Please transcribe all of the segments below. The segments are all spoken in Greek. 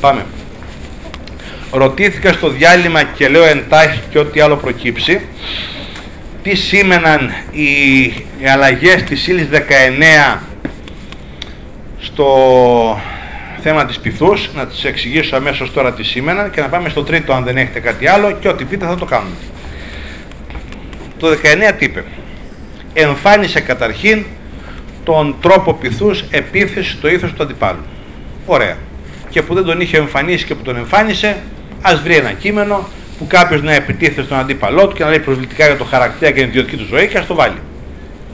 Πάμε. Ρωτήθηκα στο διάλειμμα και λέω εντάχει και ό,τι άλλο προκύψει τι σήμαιναν οι, οι αλλαγές της ύλη 19 στο θέμα της πυθούς, να τις εξηγήσω αμέσως τώρα τι σήμαιναν και να πάμε στο τρίτο αν δεν έχετε κάτι άλλο και ό,τι πείτε θα το κάνουμε. Το 19 τι είπε; Εμφάνισε καταρχήν τον τρόπο πυθούς επίθεση στο ήθος του αντιπάλου. Ωραία. Και που δεν τον είχε εμφανίσει και που τον εμφάνισε, ας βρει ένα κείμενο που κάποιος να επιτίθεται στον αντίπαλό του και να λέει προσβλητικά για το χαρακτήρα και την ιδιωτική του ζωή και ας το βάλει.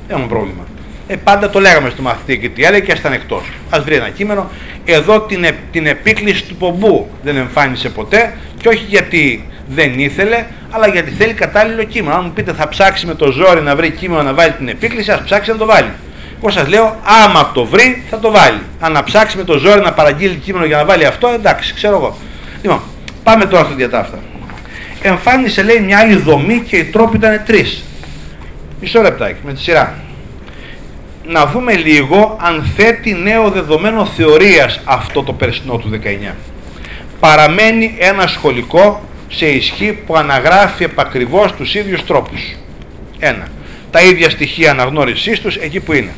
Δεν έχουμε πρόβλημα. Ε, πάντα το λέγαμε στο μαθητή και τι έλεγε και ας ήταν εκτός. Α βρει ένα κείμενο. Εδώ την, την επίκληση του πομπού δεν εμφάνισε ποτέ και όχι γιατί δεν ήθελε, αλλά γιατί θέλει κατάλληλο κείμενο. Αν μου πείτε θα ψάξει με το ζόρι να βρει κείμενο να βάλει την επίκληση, ας ψάξει να το βάλει. Εγώ σας λέω, άμα το βρει, θα το βάλει. Αν να ψάξει με το ζόρι να παραγγείλει κείμενο για να βάλει αυτό, εντάξει, ξέρω εγώ. Λοιπόν, πάμε τώρα στο διατάφτα εμφάνισε λέει μια άλλη δομή και οι τρόποι ήταν τρεις. Μισό λεπτάκι με τη σειρά. Να δούμε λίγο αν θέτει νέο δεδομένο θεωρίας αυτό το περσινό του 19. Παραμένει ένα σχολικό σε ισχύ που αναγράφει επακριβώς τους ίδιους τρόπους. Ένα. Τα ίδια στοιχεία αναγνώρισής τους εκεί που είναι.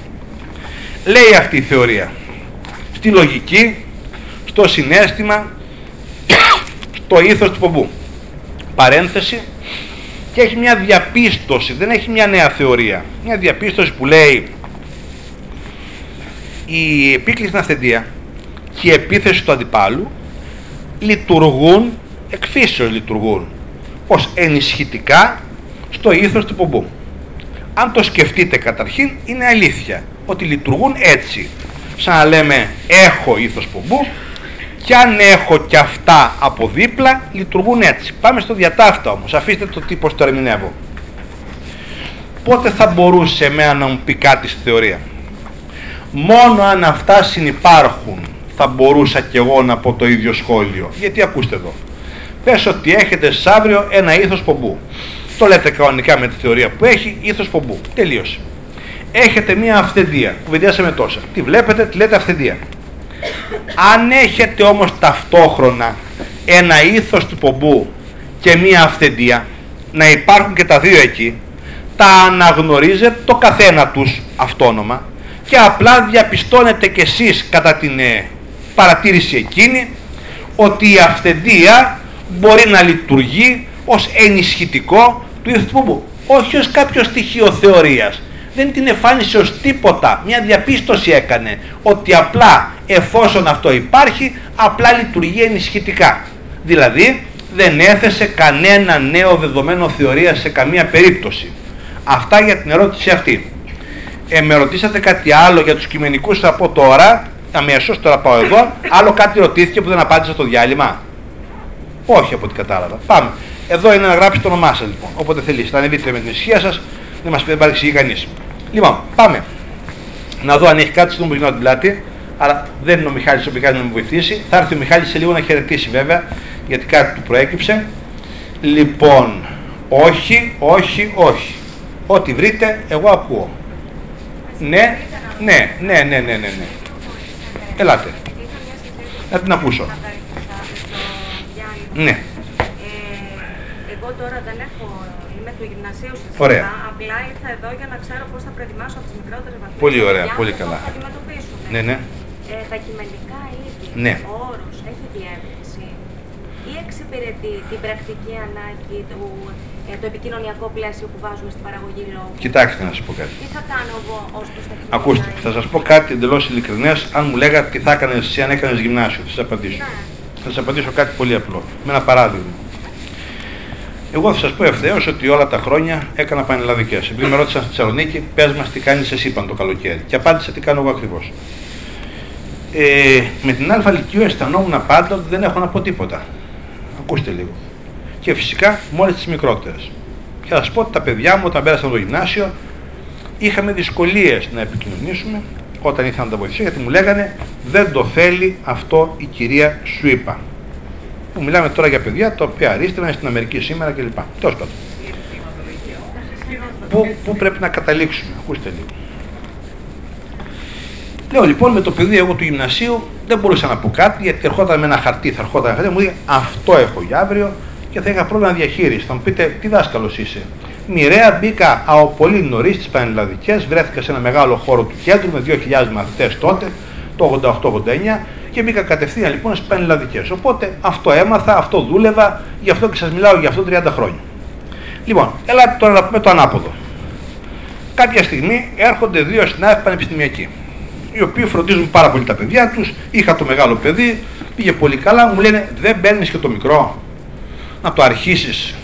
Λέει αυτή η θεωρία. Στη λογική, στο συνέστημα, στο ήθος του πομπού παρένθεση και έχει μια διαπίστωση, δεν έχει μια νέα θεωρία. Μια διαπίστωση που λέει η επίκληση αυθεντία και η επίθεση του αντιπάλου λειτουργούν, εκφύσεως λειτουργούν, ως ενισχυτικά στο ήθος του πομπού. Αν το σκεφτείτε καταρχήν είναι αλήθεια ότι λειτουργούν έτσι. Σαν να λέμε έχω ήθος πομπού και αν έχω και αυτά από δίπλα λειτουργούν έτσι. Πάμε στο διατάφτα όμως, αφήστε το τι πως το ερμηνεύω. Πότε θα μπορούσε εμένα να μου πει κάτι στη θεωρία; Μόνο αν αυτά συνυπάρχουν θα μπορούσα κι εγώ να πω το ίδιο σχόλιο. Γιατί ακούστε εδώ. Πες ότι έχετε αύριο ένα ήθος πομπού. Το λέτε κανονικά με τη θεωρία που έχει ήθος πομπού. Τελείωσε. Έχετε μία αυθεντία. Κουβεντιάσαμε τόσα. Τι βλέπετε, τη λέτε αυθεντία. Αν έχετε όμως ταυτόχρονα ένα ήθος του πομπού και μία αυθεντία, να υπάρχουν και τα δύο εκεί, τα αναγνωρίζετε το καθένα τους αυτόνομα και απλά διαπιστώνετε κι εσείς κατά την ε, παρατήρηση εκείνη ότι η αυθεντία μπορεί να λειτουργεί ως ενισχυτικό του ήθους του πομπού, όχι ως κάποιο στοιχείο θεωρίας δεν την εμφάνισε ως τίποτα. Μια διαπίστωση έκανε ότι απλά εφόσον αυτό υπάρχει, απλά λειτουργεί ενισχυτικά. Δηλαδή δεν έθεσε κανένα νέο δεδομένο θεωρία σε καμία περίπτωση. Αυτά για την ερώτηση αυτή. Ε, με ρωτήσατε κάτι άλλο για τους κειμενικούς θα πω τώρα, αμέσως τώρα πάω εδώ, άλλο κάτι ρωτήθηκε που δεν απάντησα στο διάλειμμα; Όχι από ό,τι κατάλαβα. Πάμε. Εδώ είναι να γράψει το όνομά σας λοιπόν. Όποτε θελήσετε. Θα ανεβείτε με την ησυχία σας, δεν μας παρεξηγεί κανείς. Λοιπόν, πάμε. Να δω αν έχει κάτι στον που την πλάτη. Αλλά δεν είναι ο Μιχάλης ο Πικάς να με βοηθήσει. Θα έρθει ο Μιχάλης σε λίγο να χαιρετήσει βέβαια, γιατί κάτι του προέκυψε. Λοιπόν, όχι, όχι, όχι. Ό,τι βρείτε, εγώ ακούω. Ναι, ναι, ναι, ναι, ναι, ναι, ναι. Ελάτε. Να την ακούσω. Ναι. Ε, εγώ τώρα δεν έχω του γυμνασίου σας. Ωραία. Απλά ήρθα εδώ για να ξέρω πώς θα προετοιμάσω από τις μικρότερες βαθμίδες. Πολύ ωραία, πολύ καλά. Θα αντιμετωπίσουν. Ναι, ναι. Ε, τα κειμενικά ήδη, ναι. ο όρος έχει διεύρυνση ή εξυπηρετεί την πρακτική ανάγκη του ε, το επικοινωνιακό πλαίσιο που βάζουμε στην παραγωγή λόγου. Κοιτάξτε να σας πω κάτι. Τι θα κάνω εγώ ως προς τα Ακούστε, θα σας πω κάτι εντελώς ειλικρινές. Αν μου λέγατε τι θα έκανες εσύ αν έκανες γυμνάσιο, θα σας απαντήσω. Ναι. Θα σας απαντήσω κάτι πολύ απλό. Με ένα παράδειγμα. Εγώ θα σας πω ευθέως ότι όλα τα χρόνια έκανα πανελλαδικές. Επειδή με ρώτησαν στη Θεσσαλονίκη, πες μας τι κάνεις εσύ πάνω το καλοκαίρι. Και απάντησα τι κάνω εγώ ακριβώς. Ε, με την Α Λυκειού αισθανόμουν πάντα ότι δεν έχω να πω τίποτα. Ακούστε λίγο. Και φυσικά με τις μικρότερες. Και θα σας πω ότι τα παιδιά μου όταν πέρασαν το γυμνάσιο είχαμε δυσκολίες να επικοινωνήσουμε όταν ήρθαν να τα βοηθήσω γιατί μου λέγανε δεν το θέλει αυτό η κυρία σου είπα που μιλάμε τώρα για παιδιά τα οποία αρίστηκαν στην Αμερική σήμερα κλπ. Τέλος πάντων. Πού, πού πρέπει να καταλήξουμε, ακούστε λίγο. Λέω λοιπόν με το παιδί εγώ του γυμνασίου δεν μπορούσα να πω κάτι γιατί ερχόταν με ένα χαρτί, θα ερχόταν ένα χαρτί, μου λέει αυτό έχω για αύριο και θα είχα πρόβλημα διαχείρισης. Θα μου πείτε τι δάσκαλος είσαι. Μοιραία μπήκα από πολύ νωρίς στις πανελλαδικές, βρέθηκα σε ένα μεγάλο χώρο του κέντρου με 2.000 μαθητές τότε, το 88-89, και μπήκα κατευθείαν λοιπόν στι πανελλαδικέ. Οπότε αυτό έμαθα, αυτό δούλευα, γι' αυτό και σας μιλάω για αυτό 30 χρόνια. Λοιπόν, ελάτε τώρα να πούμε το ανάποδο. Κάποια στιγμή έρχονται δύο συνάδελφοι πανεπιστημιακοί, οι οποίοι φροντίζουν πάρα πολύ τα παιδιά τους. Είχα το μεγάλο παιδί, πήγε πολύ καλά, μου λένε δεν παίρνεις και το μικρό. Να το αρχίσεις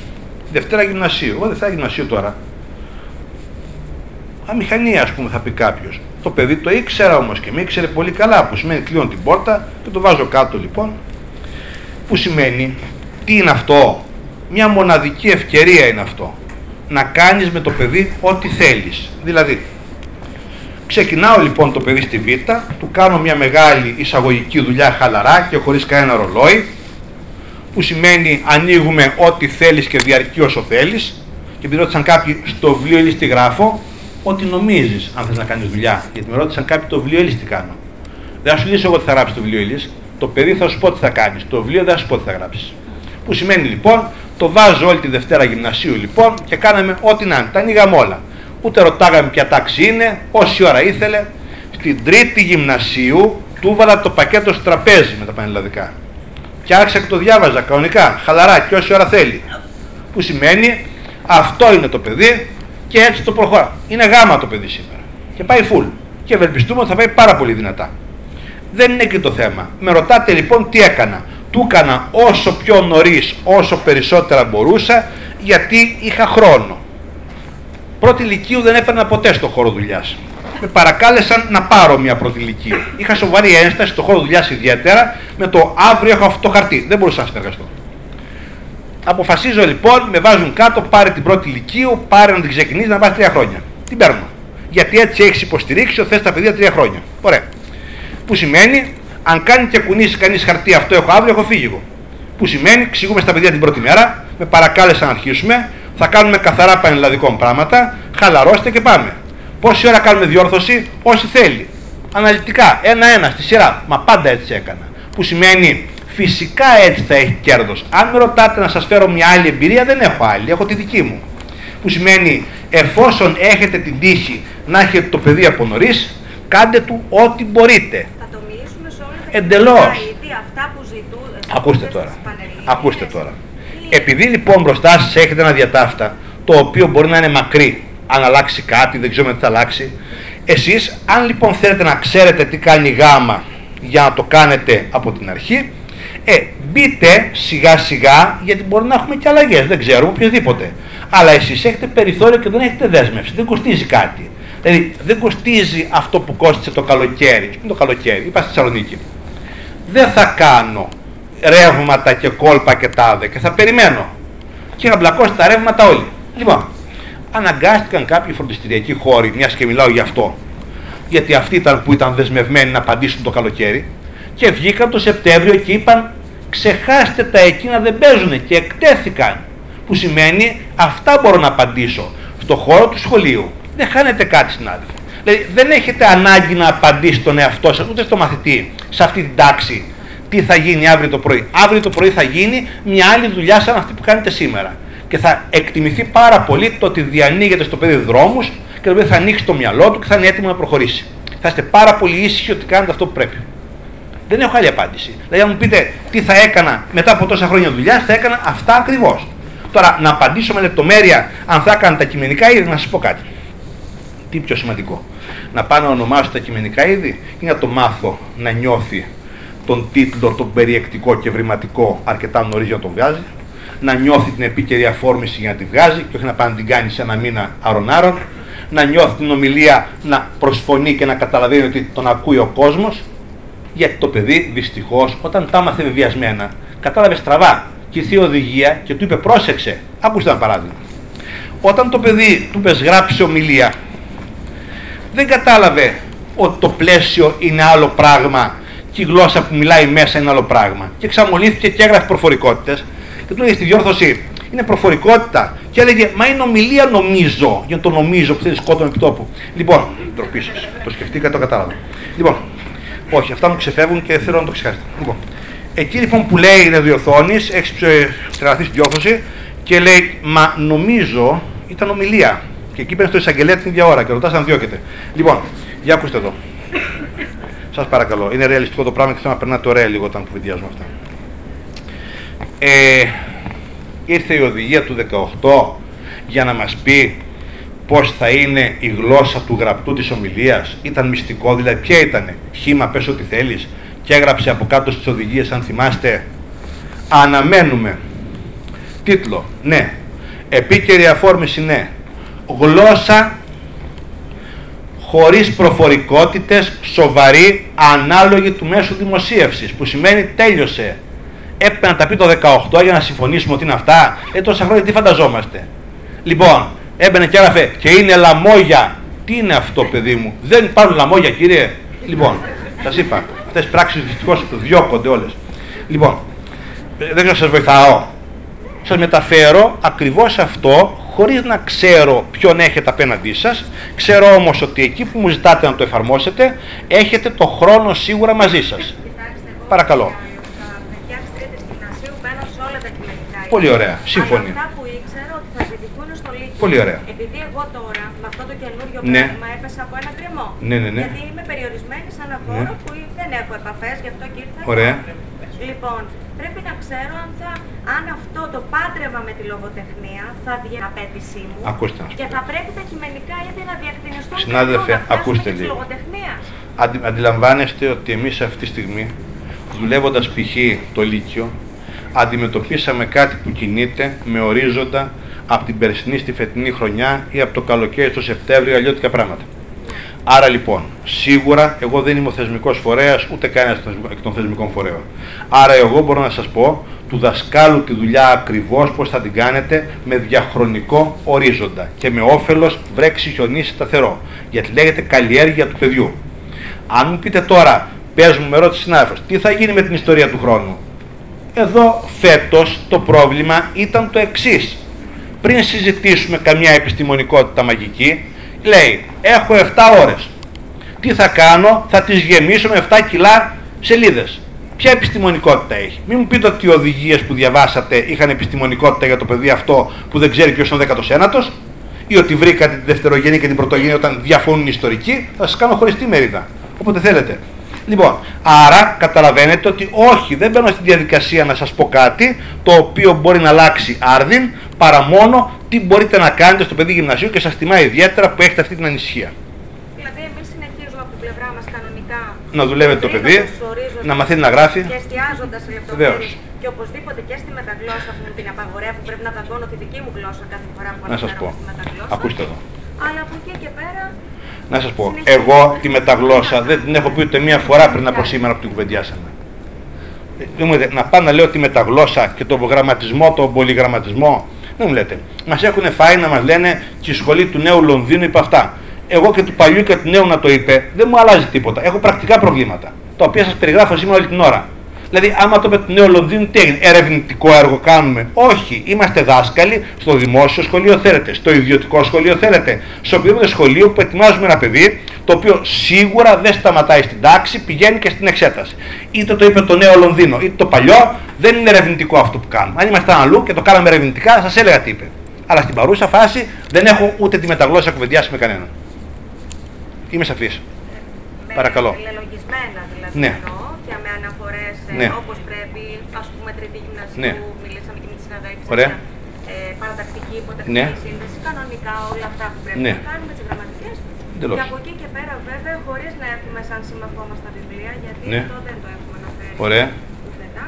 Δευτέρα γυμνασίου. Εγώ Δευτέρα γυμνασίου τώρα. Αμηχανία, ας πούμε, θα πει κάποιος. Το παιδί το ήξερα όμως και με ήξερε πολύ καλά. Που σημαίνει κλείνω την πόρτα και το βάζω κάτω λοιπόν. Που σημαίνει τι είναι αυτό; Μια μοναδική ευκαιρία είναι αυτό. Να κάνεις με το παιδί ό,τι θέλεις. Δηλαδή, ξεκινάω λοιπόν το παιδί στη Β, του κάνω μια μεγάλη εισαγωγική δουλειά χαλαρά και χωρίς κανένα ρολόι, που σημαίνει ανοίγουμε ό,τι θέλεις και διαρκεί όσο θέλεις και επειδή ρώτησαν κάποιοι στο βιβλίο ή τι γράφω, ό,τι νομίζεις αν θες να κάνεις δουλειά. Γιατί με ρώτησαν κάποιοι το βιβλίο ή τι κάνω. Δεν θα σου λύσω εγώ τι θα γράψεις το βιβλίο ή Το παιδί θα σου πω τι θα κάνεις. Το βιβλίο δεν θα σου πω τι θα γράψεις. Που σημαίνει λοιπόν, το βάζω όλη τη Δευτέρα γυμνασίου λοιπόν και κάναμε ό,τι να είναι. Τα ανοίγαμε όλα. Ούτε ρωτάγαμε ποια τάξη είναι, όση ώρα ήθελε. Στην τρίτη γυμνασίου του βάλα το πακέτο στο τραπέζι με τα πανελλαδικά και άρχισα και το διάβαζα κανονικά, χαλαρά και όση ώρα θέλει. Που σημαίνει αυτό είναι το παιδί και έτσι το προχωρά. Είναι γάμα το παιδί σήμερα και πάει full. Και ευελπιστούμε ότι θα πάει πάρα πολύ δυνατά. Δεν είναι και το θέμα. Με ρωτάτε λοιπόν τι έκανα. Του έκανα όσο πιο νωρίς, όσο περισσότερα μπορούσα, γιατί είχα χρόνο. Πρώτη ηλικίου δεν έπαιρνα ποτέ στο χώρο δουλειάς με παρακάλεσαν να πάρω μια πρώτη Είχα σοβαρή ένσταση στο χώρο δουλειάς ιδιαίτερα με το αύριο έχω αυτό το χαρτί. Δεν μπορούσα να συνεργαστώ. Αποφασίζω λοιπόν, με βάζουν κάτω, πάρε την πρώτη ηλικίου, πάρε να την ξεκινήσεις να βάζει τρία χρόνια. Την παίρνω. Γιατί έτσι έχεις υποστηρίξει ότι θες τα παιδιά τρία χρόνια. Ωραία. Που σημαίνει, αν κάνει και κουνήσεις κανείς χαρτί, αυτό έχω αύριο, έχω φύγει εγώ. Που σημαίνει, ξηγούμε στα παιδιά την πρώτη μέρα, με παρακάλεσαν να αρχίσουμε, θα κάνουμε καθαρά πανελλαδικών πράγματα, χαλαρώστε και πάμε. Πόση ώρα κάνουμε διόρθωση, όσοι θέλει. Αναλυτικά, ένα-ένα, στη σειρά. Μα πάντα έτσι έκανα. Που σημαίνει φυσικά έτσι θα έχει κέρδος. Αν με ρωτάτε να σας φέρω μια άλλη εμπειρία, δεν έχω άλλη, έχω τη δική μου. Που σημαίνει εφόσον έχετε την τύχη να έχετε το παιδί από νωρίς, κάντε του ό,τι μπορείτε. Θα το μιλήσουμε σε όλα τα Εντελώ. αυτά που ζητούν. Ακούστε τώρα. Ακούστε τώρα. Επειδή λοιπόν μπροστά σας έχετε ένα διατάφτα το οποίο μπορεί να είναι μακρύ αν αλλάξει κάτι, δεν ξέρουμε τι θα αλλάξει. Εσείς, αν λοιπόν θέλετε να ξέρετε τι κάνει η γάμα για να το κάνετε από την αρχή, ε, μπείτε σιγά σιγά, γιατί μπορεί να έχουμε και αλλαγές, δεν ξέρουμε οποιοδήποτε. Αλλά εσείς έχετε περιθώριο και δεν έχετε δέσμευση, δεν κοστίζει κάτι. Δηλαδή δεν κοστίζει αυτό που κόστησε το καλοκαίρι. Είναι το καλοκαίρι, είπα στη Θεσσαλονίκη. Δεν θα κάνω ρεύματα και κόλπα και τάδε και θα περιμένω. Και θα μπλακώσει τα ρεύματα όλοι. Λοιπόν, αναγκάστηκαν κάποιοι φροντιστηριακοί χώροι, μιας και μιλάω γι' αυτό, γιατί αυτοί ήταν που ήταν δεσμευμένοι να απαντήσουν το καλοκαίρι, και βγήκαν το Σεπτέμβριο και είπαν ξεχάστε τα εκείνα δεν παίζουν και εκτέθηκαν. Που σημαίνει αυτά μπορώ να απαντήσω στο χώρο του σχολείου. Δεν χάνετε κάτι συνάδελφοι. Δηλαδή δεν έχετε ανάγκη να απαντήσει τον εαυτό σας ούτε στο μαθητή σε αυτή την τάξη τι θα γίνει αύριο το πρωί. Αύριο το πρωί θα γίνει μια άλλη δουλειά σαν αυτή που κάνετε σήμερα και θα εκτιμηθεί πάρα πολύ το ότι διανοίγεται στο παιδί δρόμους και το παιδί θα ανοίξει το μυαλό του και θα είναι έτοιμο να προχωρήσει. Θα είστε πάρα πολύ ήσυχοι ότι κάνετε αυτό που πρέπει. Δεν έχω άλλη απάντηση. Δηλαδή, αν μου πείτε τι θα έκανα μετά από τόσα χρόνια δουλειά, θα έκανα αυτά ακριβώς. Τώρα, να απαντήσω με λεπτομέρεια αν θα έκανα τα κειμενικά είδη, να σας πω κάτι. Τι πιο σημαντικό. Να πάω να ονομάσω τα κειμενικά είδη ή να το μάθω να νιώθει τον τίτλο, τον περιεκτικό και βρηματικό αρκετά νωρίς για να τον βγάζει να νιώθει την επίκαιρη αφόρμηση για να τη βγάζει και όχι να πάει να την κάνει σε ένα μήνα αρων-άρων, να νιώθει την ομιλία να προσφωνεί και να καταλαβαίνει ότι τον ακούει ο κόσμος, γιατί το παιδί δυστυχώς όταν τα έμαθε βεβαιασμένα, κατάλαβε στραβά και ήρθε η οδηγία και του είπε πρόσεξε, άκουστε ένα παράδειγμα. Όταν το παιδί του είπες γράψει ομιλία, δεν κατάλαβε ότι το πλαίσιο είναι άλλο πράγμα και η γλώσσα που μιλάει μέσα είναι άλλο πράγμα. Και ξαμολύθηκε και έγραφε προφορικότητες και του έλεγε στη διόρθωση είναι προφορικότητα. Και έλεγε, Μα είναι ομιλία νομίζω. Για το νομίζω που θέλεις σκότωμα επί τόπου. Λοιπόν, ντροπή σας. Το σκεφτήκα, το κατάλαβα. Λοιπόν, Όχι, αυτά μου ξεφεύγουν και θέλω να το ξεχάσετε. Λοιπόν, εκεί λοιπόν που λέει είναι διορθώνει, έχει τρελαθεί στην διόρθωση και λέει, Μα νομίζω ήταν ομιλία. Και εκεί παίρνει το εισαγγελέα την ίδια ώρα και ρωτάς αν διώκεται. Λοιπόν, για ακούστε εδώ. Σας παρακαλώ. Είναι ρεαλιστικό το πράγμα και θέλω να περνάτε ωραία λίγο όταν κουβεντιάζουμε αυτά. Ε, ήρθε η οδηγία του 18 για να μας πει πώς θα είναι η γλώσσα του γραπτού της ομιλίας. Ήταν μυστικό, δηλαδή ποια ήτανε. Χήμα πες ό,τι θέλεις. Και έγραψε από κάτω στις οδηγίες, αν θυμάστε, αναμένουμε. Τίτλο, ναι. Επίκαιρη αφόρμηση, ναι. Γλώσσα χωρίς προφορικότητες, σοβαρή, ανάλογη του μέσου δημοσίευσης, που σημαίνει τέλειωσε. Έπρεπε να τα πει το 18 για να συμφωνήσουμε ότι είναι αυτά. Ε, τόσα χρόνια τι φανταζόμαστε. Λοιπόν, έμπαινε και έγραφε και είναι λαμόγια. Τι είναι αυτό, παιδί μου; Δεν υπάρχουν λαμόγια, κύριε. Λοιπόν, σας είπα, αυτές τι πράξεις δυστυχώς διώκονται όλες. Λοιπόν, δεν ξέρω σας βοηθάω. Σας μεταφέρω ακριβώς αυτό χωρίς να ξέρω ποιον έχετε απέναντί σας. Ξέρω όμως ότι εκεί που μου ζητάτε να το εφαρμόσετε, έχετε το χρόνο σίγουρα μαζί σας. Παρακαλώ. Πολύ ωραία. Σύμφωνοι. Πολύ ωραία. Επειδή εγώ τώρα με αυτό το καινούριο ναι. πράγμα έπεσα από ένα κρεμό. Ναι, ναι, ναι. Γιατί είμαι περιορισμένη σε ένα χώρο ναι. που δεν έχω επαφές, γι' αυτό και ήρθα. Ωραία. Λοιπόν, πρέπει να ξέρω αν, θα, αν αυτό το πάντρεμα με τη λογοτεχνία θα βγει απέτησή μου. Ακούστε. Και θα πρέπει τα κειμενικά ήδη να διακτηνιστούν. Συνάδελφε, ακούστε λίγο. Αντι, αντιλαμβάνεστε ότι εμείς αυτή τη στιγμή, δουλεύοντας π.χ. το Λύκειο, αντιμετωπίσαμε κάτι που κινείται με ορίζοντα από την περσινή στη φετινή χρονιά ή από το καλοκαίρι στο Σεπτέμβριο, αλλιώτικα πράγματα. Άρα λοιπόν, σίγουρα εγώ δεν είμαι ο θεσμικός φορέας, ούτε κανένας εκ των θεσμικών φορέων. Άρα εγώ μπορώ να σας πω του δασκάλου τη δουλειά ακριβώς πώς θα την κάνετε με διαχρονικό ορίζοντα και με όφελος βρέξει χιονίσει σταθερό. Γιατί λέγεται καλλιέργεια του παιδιού. Αν μου πείτε τώρα, πες μου με ρώτησε συνάδελφος, τι θα γίνει με την ιστορία του χρόνου; Εδώ φέτος το πρόβλημα ήταν το εξής πριν συζητήσουμε καμιά επιστημονικότητα μαγική, λέει, έχω 7 ώρες. Τι θα κάνω, θα τις γεμίσω με 7 κιλά σελίδες. Ποια επιστημονικότητα έχει. Μην μου πείτε ότι οι οδηγίες που διαβάσατε είχαν επιστημονικότητα για το παιδί αυτό που δεν ξέρει ποιος είναι ο 19ος ή ότι βρήκατε τη δευτερογενή και την πρωτογενή όταν διαφωνούν οι ιστορικοί, θα σας κάνω χωριστή μερίδα. Όποτε θέλετε. Λοιπόν, άρα καταλαβαίνετε ότι όχι, δεν μπαίνω στη διαδικασία να σας πω κάτι το οποίο μπορεί να αλλάξει άρδιν, παρά μόνο τι μπορείτε να κάνετε στο παιδί γυμνασίου και σας τιμά ιδιαίτερα που έχετε αυτή την ανησυχία. Δηλαδή, εμείς συνεχίζουμε από την πλευρά μας κανονικά να δουλεύετε το παιδί, να μαθαίνει να γράφει. Και εστιάζοντας σε λεπτομέρειες. Και οπωσδήποτε και στη μεταγλώσσα που μου την απαγορεύουν, πρέπει να δαγκώνω τη δική μου γλώσσα κάθε φορά που να σας πω. Ακούστε εδώ. Αλλά από εκεί και πέρα να σας πω, εγώ τη μεταγλώσσα δεν την έχω πει ούτε μία φορά πριν από σήμερα που την κουβεντιάσαμε. Ε, να πάω να λέω τη μεταγλώσσα και τον γραμματισμό, τον πολυγραμματισμό, δεν μου λέτε. Μας έχουν φάει να μας λένε και η σχολή του νέου Λονδίνου είπε αυτά. Εγώ και του παλιού και του νέου να το είπε, δεν μου αλλάζει τίποτα. Έχω πρακτικά προβλήματα, τα οποία σας περιγράφω σήμερα όλη την ώρα. Δηλαδή, άμα το με το νέο Λονδίνο, τι έγινε, ερευνητικό έργο κάνουμε; Όχι, είμαστε δάσκαλοι στο δημόσιο σχολείο θέλετε, στο ιδιωτικό σχολείο θέλετε, στο οποιοδήποτε σχολείο που ετοιμάζουμε ένα παιδί το οποίο σίγουρα δεν σταματάει στην τάξη, πηγαίνει και στην εξέταση. Είτε το είπε το νέο Λονδίνο, είτε το παλιό, δεν είναι ερευνητικό αυτό που κάνουμε. Αν ήμασταν αλλού και το κάναμε ερευνητικά, σας έλεγα τι είπε. Αλλά στην παρούσα φάση δεν έχω ούτε τη μεταγλώσσα κουβεντιάσει με κανέναν. Είμαι σαφής. Παρακαλώ. δηλαδή. Ναι ναι. όπως πρέπει, ας πούμε τρίτη γυμνασίου, ναι. μιλήσαμε και με τη συναδέλφη Ωραία. Ε, παρατακτική, υποτακτική ναι. σύνδεση, κανονικά όλα αυτά που πρέπει ναι. να κάνουμε, τις γραμματικές. Και από εκεί και πέρα βέβαια, χωρίς να έχουμε σαν σύμμαχό μας τα βιβλία, γιατί ναι. αυτό δεν το έχουμε αναφέρει Ωραία. ουδετά,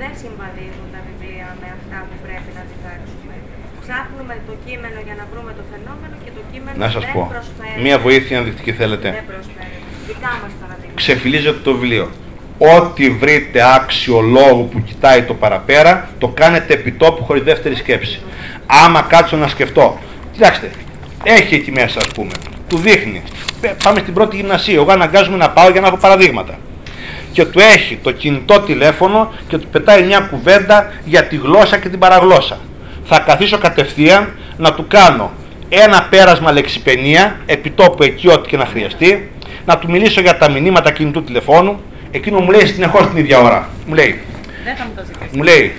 δεν συμβαδίζουν τα βιβλία με αυτά που πρέπει να διδάξουμε. Ψάχνουμε το κείμενο για να βρούμε το φαινόμενο και το κείμενο να σας δεν πω. προσφέρει. Μία βοήθεια ενδεικτική θέλετε. Δεν προσφέρει. Δικά μας παραδείγματα. Ξεφυλίζετε το βιβλίο ό,τι βρείτε άξιο λόγο που κοιτάει το παραπέρα, το κάνετε επιτόπου χωρίς δεύτερη σκέψη. Άμα κάτσω να σκεφτώ, κοιτάξτε, έχει εκεί μέσα ας πούμε, του δείχνει, πάμε στην πρώτη γυμνασία, εγώ αναγκάζομαι να πάω για να έχω παραδείγματα. Και του έχει το κινητό τηλέφωνο και του πετάει μια κουβέντα για τη γλώσσα και την παραγλώσσα. Θα καθίσω κατευθείαν να του κάνω ένα πέρασμα λεξιπενία, επιτόπου εκεί ό,τι και να χρειαστεί, να του μιλήσω για τα μηνύματα κινητού τηλεφώνου, εκείνο μου λέει συνεχώ την ίδια ώρα. Μου λέει, Δεν θα μου, το ζητήσω. μου λέει,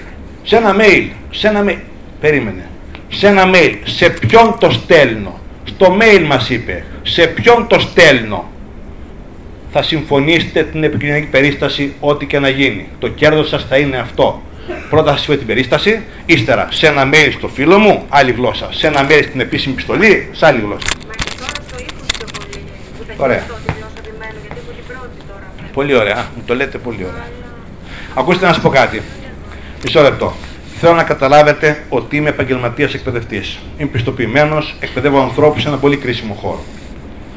σε ένα mail, σε ένα mail, περίμενε, σε ένα mail, σε ποιον το στέλνω. Στο mail μας είπε, σε ποιον το στέλνω. Θα συμφωνήσετε την επικοινωνική περίσταση ό,τι και να γίνει. Το κέρδος σας θα είναι αυτό. Πρώτα σας την περίσταση, ύστερα σε ένα mail στο φίλο μου, άλλη γλώσσα. Σε ένα mail στην επίσημη επιστολή, σε άλλη γλώσσα. Μα Πολύ ωραία, μου το λέτε πολύ ωραία. Ακούστε να σας πω κάτι. Μισό λεπτό. Θέλω να καταλάβετε ότι είμαι επαγγελματίας εκπαιδευτής. Είμαι πιστοποιημένος, εκπαιδεύω ανθρώπους σε ένα πολύ κρίσιμο χώρο.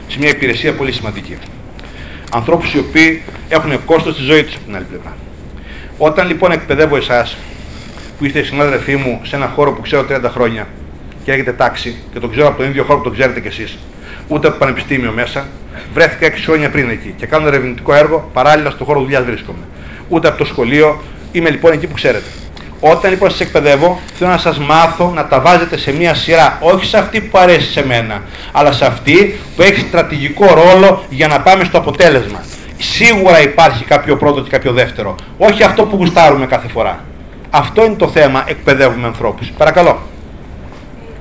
Σε μια υπηρεσία πολύ σημαντική. Ανθρώπους οι οποίοι έχουν κόστος στη ζωή τους από την άλλη πλευρά. Όταν λοιπόν εκπαιδεύω εσάς, που είστε συνάδελφοί μου σε ένα χώρο που ξέρω 30 χρόνια και έχετε τάξη και το ξέρω από τον ίδιο χώρο που το ξέρετε κι εσείς, ούτε από το πανεπιστήμιο μέσα, βρέθηκα 6 χρόνια πριν εκεί και κάνω ερευνητικό έργο παράλληλα στον χώρο δουλειάς βρίσκομαι. Ούτε από το σχολείο, είμαι λοιπόν εκεί που ξέρετε. Όταν λοιπόν σας εκπαιδεύω, θέλω να σας μάθω να τα βάζετε σε μία σειρά, όχι σε αυτή που αρέσει σε μένα, αλλά σε αυτή που έχει στρατηγικό ρόλο για να πάμε στο αποτέλεσμα. Σίγουρα υπάρχει κάποιο πρώτο και κάποιο δεύτερο, όχι αυτό που γουστάρουμε κάθε φορά. Αυτό είναι το θέμα, εκπαιδεύουμε ανθρώπους. Παρακαλώ. Ε,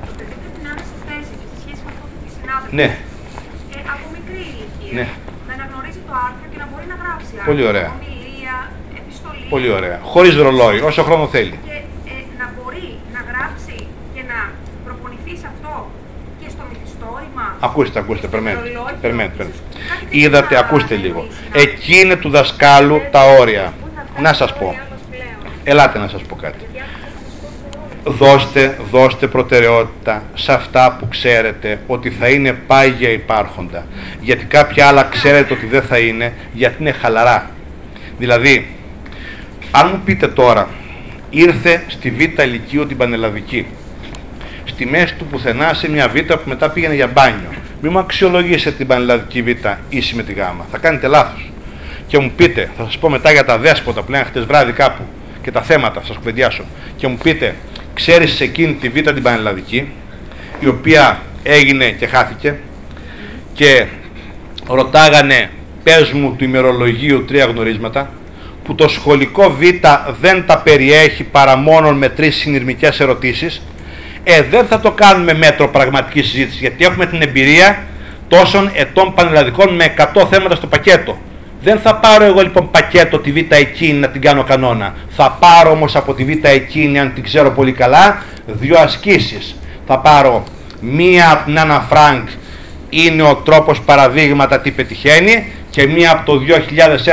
το παιδί πρέπει να είναι στη θέση και σε σχέση με αυτό που είπε συνάδελφος. Ναι. Ε, από μικρή ηλικία. Ναι. Να αναγνωρίζει το άρθρο και να μπορεί να γράψει άρθρο. Πολύ ωραία. Ομιλία, επιστολή. Πολύ ωραία. Χωρίς ρολόι, όσο χρόνο θέλει. Και ε, να μπορεί να γράψει και να προπονηθεί σε αυτό και στο μυθιστόρημα. Ακούστε, ακούστε, περιμένετε. Ρολόγιο, Περιμένετε, περιμένετε. κάτι τέτοιο Είδατε, θα ακούστε εννοήσει, λίγο. να- Εκεί είναι του δασκάλου τα όρια. Πού θα βγάλει Να τα σας πω. όρια μας πλέον. Ελάτε να σας πω κάτι. Γιατί άκουσα το σκοπό. Δώστε, δώστε προτεραιότητα σε αυτά που ξέρετε ότι θα είναι πάγια υπάρχοντα. Γιατί κάποια άλλα ξέρετε ότι δεν θα είναι, γιατί είναι χαλαρά. Δηλαδή, αν μου πείτε τώρα, ήρθε στη Β' Λυκείου την Πανελλαδική, στη μέση του πουθενά σε μια Β' που μετά πήγαινε για μπάνιο. Μην μου αξιολογήσετε την Πανελλαδική Β' ίση με τη Γ. Θα κάνετε λάθος. Και μου πείτε, θα σας πω μετά για τα δέσποτα που λένε χτες βράδυ κάπου και τα θέματα, θα σας κουβεντιάσω. Και μου πείτε, ξέρεις σε εκείνη τη Β' την Πανελλαδική, η οποία έγινε και χάθηκε και ρωτάγανε πες μου του ημερολογίου τρία γνωρίσματα που το σχολικό Β δεν τα περιέχει παρά μόνο με τρεις συνειρμικές ερωτήσεις ε, δεν θα το κάνουμε μέτρο πραγματικής συζήτησης γιατί έχουμε την εμπειρία τόσων ετών πανελλαδικών με 100 θέματα στο πακέτο. Δεν θα πάρω εγώ λοιπόν πακέτο τη Β εκείνη να την κάνω κανόνα. Θα πάρω όμως από τη Β εκείνη αν την ξέρω πολύ καλά δύο ασκήσεις. Θα πάρω μία από την Άννα Φρανκ είναι ο τρόπος παραδείγματα τι πετυχαίνει και μία από το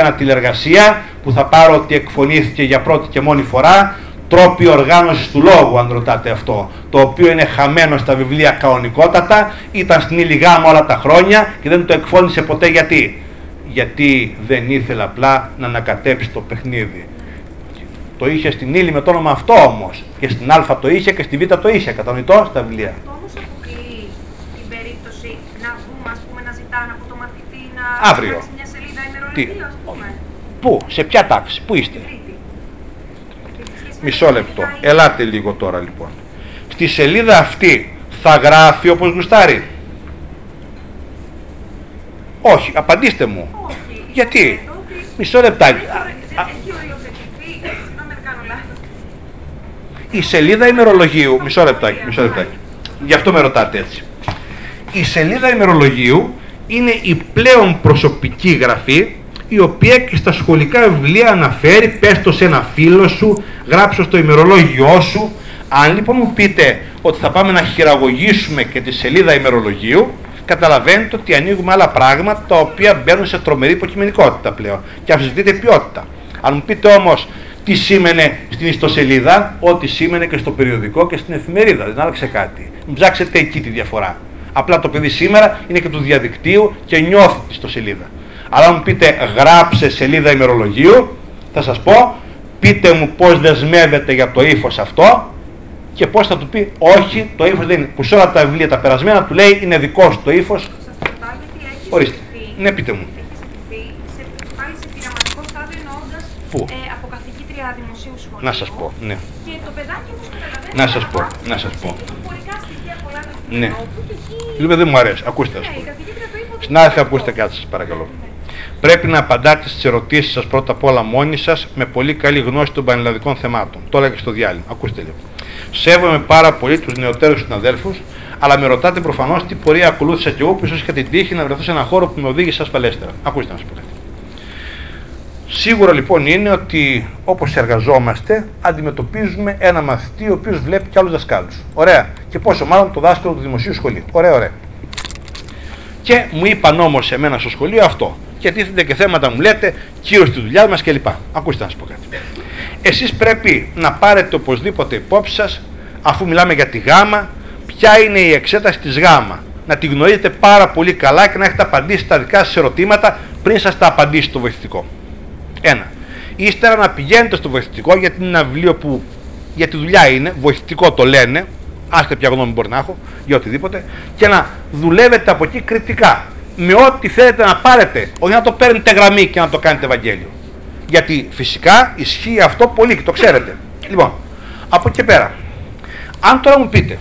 2001 τηλεργασία που θα πάρω ότι εκφωνήθηκε για πρώτη και μόνη φορά τρόποι οργάνωσης του λόγου αν ρωτάτε αυτό το οποίο είναι χαμένο στα βιβλία κανονικότατα ήταν στην ύλη γάμα όλα τα χρόνια και δεν το εκφώνησε ποτέ γιατί γιατί δεν ήθελε απλά να ανακατέψει το παιχνίδι το είχε στην ύλη με το όνομα αυτό όμως και στην Α το είχε και στη Β το είχε κατανοητό στα βιβλία Αυτό όμως αποκλείει την περίπτωση να βγούμε, ας πούμε, να ζητάνε από το μαθητή να Αύριο. φτιάξει μια σελίδα Τι; ημερολογίου, ας πούμε. Πού, σε ποια τάξη, πού είστε; Τρίτη. Και σε σχέση με Μισό τα λεπτό. μαθητικά Ελάτε λίγο τώρα λοιπόν. Στη σελίδα αυτή θα γράφει όπως γουστάρει. Όχι, απαντήστε μου. Όχι. Γιατί; Υποθέτω ότι Μισό λεπτάκι. δεν Α, έχει- α, Έχει οριοθετηθεί, συγγνώμη αν κάνω λάθος. Η σελίδα ημερολογίου, μισό λεπτάκι, μισό λεπτάκι. Γι' αυτό με ρωτάτε έτσι. Η σελίδα ημερολογίου είναι η πλέον προσωπική γραφή η οποία και στα σχολικά βιβλία αναφέρει πες το σε ένα φίλο σου, γράψω στο ημερολόγιό σου. Αν λοιπόν μου πείτε ότι θα πάμε να χειραγωγήσουμε και τη σελίδα ημερολογίου, καταλαβαίνετε ότι ανοίγουμε άλλα πράγματα τα οποία μπαίνουν σε τρομερή υποκειμενικότητα πλέον και αμφισβητείται ποιότητα. Αν μου πείτε όμως τι σήμαινε στην ιστοσελίδα, ό,τι σήμαινε και στο περιοδικό και στην εφημερίδα, δεν άλλαξε κάτι. Μην ψάξετε εκεί τη διαφορά. Απλά το παιδί σήμερα είναι και του διαδικτύου και νιώθει τη ιστοσελίδα. Αλλά αν μου πείτε γράψε σελίδα ημερολογίου, θα σας πω, πείτε μου πώς δεσμεύεται για το ύφος αυτό και πώς θα του πει όχι, το ύφος δεν είναι. Που σε όλα τα βιβλία τα περασμένα του λέει είναι δικό σου το ύφος. Σας ρωτάω γιατί έχεις Ορίστε. ζητηθεί- Ναι, πείτε μου. Έχεις ζητηθεί σε, πάλι σε πειραματικό στάδιο εννοώντας Πού; ε, από καθηγήτρια δημοσίου σχολείου. Να σας πω, ναι. Και το παιδάκι όπως καταλαβαίνετε... Να σας πω, άκουσε να σας πω. Κυκλοφορικά στοιχεία πολλά του Ναι. κοινού, που και εκεί... Λίγο δεν μου αρέσει. Ακούστε, ας Ναι, η πούμε. καθηγήτρια το είπε ότι Συνάδελφοι, ακούστε κάτι σας παρακαλώ. Πρέπει να απαντάτε στις ερωτήσεις σας πρώτα απ' όλα μόνοι σας με πολύ καλή γνώση των πανελλαδικών θεμάτων. Το έλεγα στο διάλειμμα. Ακούστε λίγο. Σέβομαι πάρα πολύ τους νεωτέρους συναδέλφους, αλλά με ρωτάτε προφανώς τι πορεία ακολούθησα και εγώ που ίσως είχα την τύχη να βρεθώ σε έναν χώρο που με οδήγησε ασφαλέστερα. Ακούστε να σας πω κάτι. Σίγουρο λοιπόν είναι ότι όπως εργαζόμαστε αντιμετωπίζουμε ένα μαθητή ο οποίος βλέπει και άλλους δασκάλους. Ωραία. Και πόσο μάλλον το δάσκαλο του δημοσίου σχολείου. Ωραία, ωραία. Και μου είπαν όμως σε μένα στο σχολείο αυτό. Και τίθενται και θέματα μου λέτε, κύριο στη δουλειά μας κλπ. Ακούστε να σας πω κάτι. Εσείς πρέπει να πάρετε οπωσδήποτε υπόψη σας, αφού μιλάμε για τη γάμα, ποια είναι η εξέταση της γάμα. Να τη γνωρίζετε πάρα πολύ καλά και να έχετε απαντήσει τα δικά σας ερωτήματα πριν σας τα απαντήσει το βοηθητικό. Ένα. Ύστερα να πηγαίνετε στο βοηθητικό γιατί είναι ένα βιβλίο που για τη δουλειά είναι, βοηθητικό το λένε, άσχετα ποια γνώμη μπορεί να έχω, για οτιδήποτε, και να δουλεύετε από εκεί κριτικά. Με ό,τι θέλετε να πάρετε, όχι να το παίρνετε γραμμή και να το κάνετε Ευαγγέλιο. Γιατί φυσικά ισχύει αυτό πολύ και το ξέρετε. Λοιπόν, από εκεί πέρα, αν τώρα μου πείτε,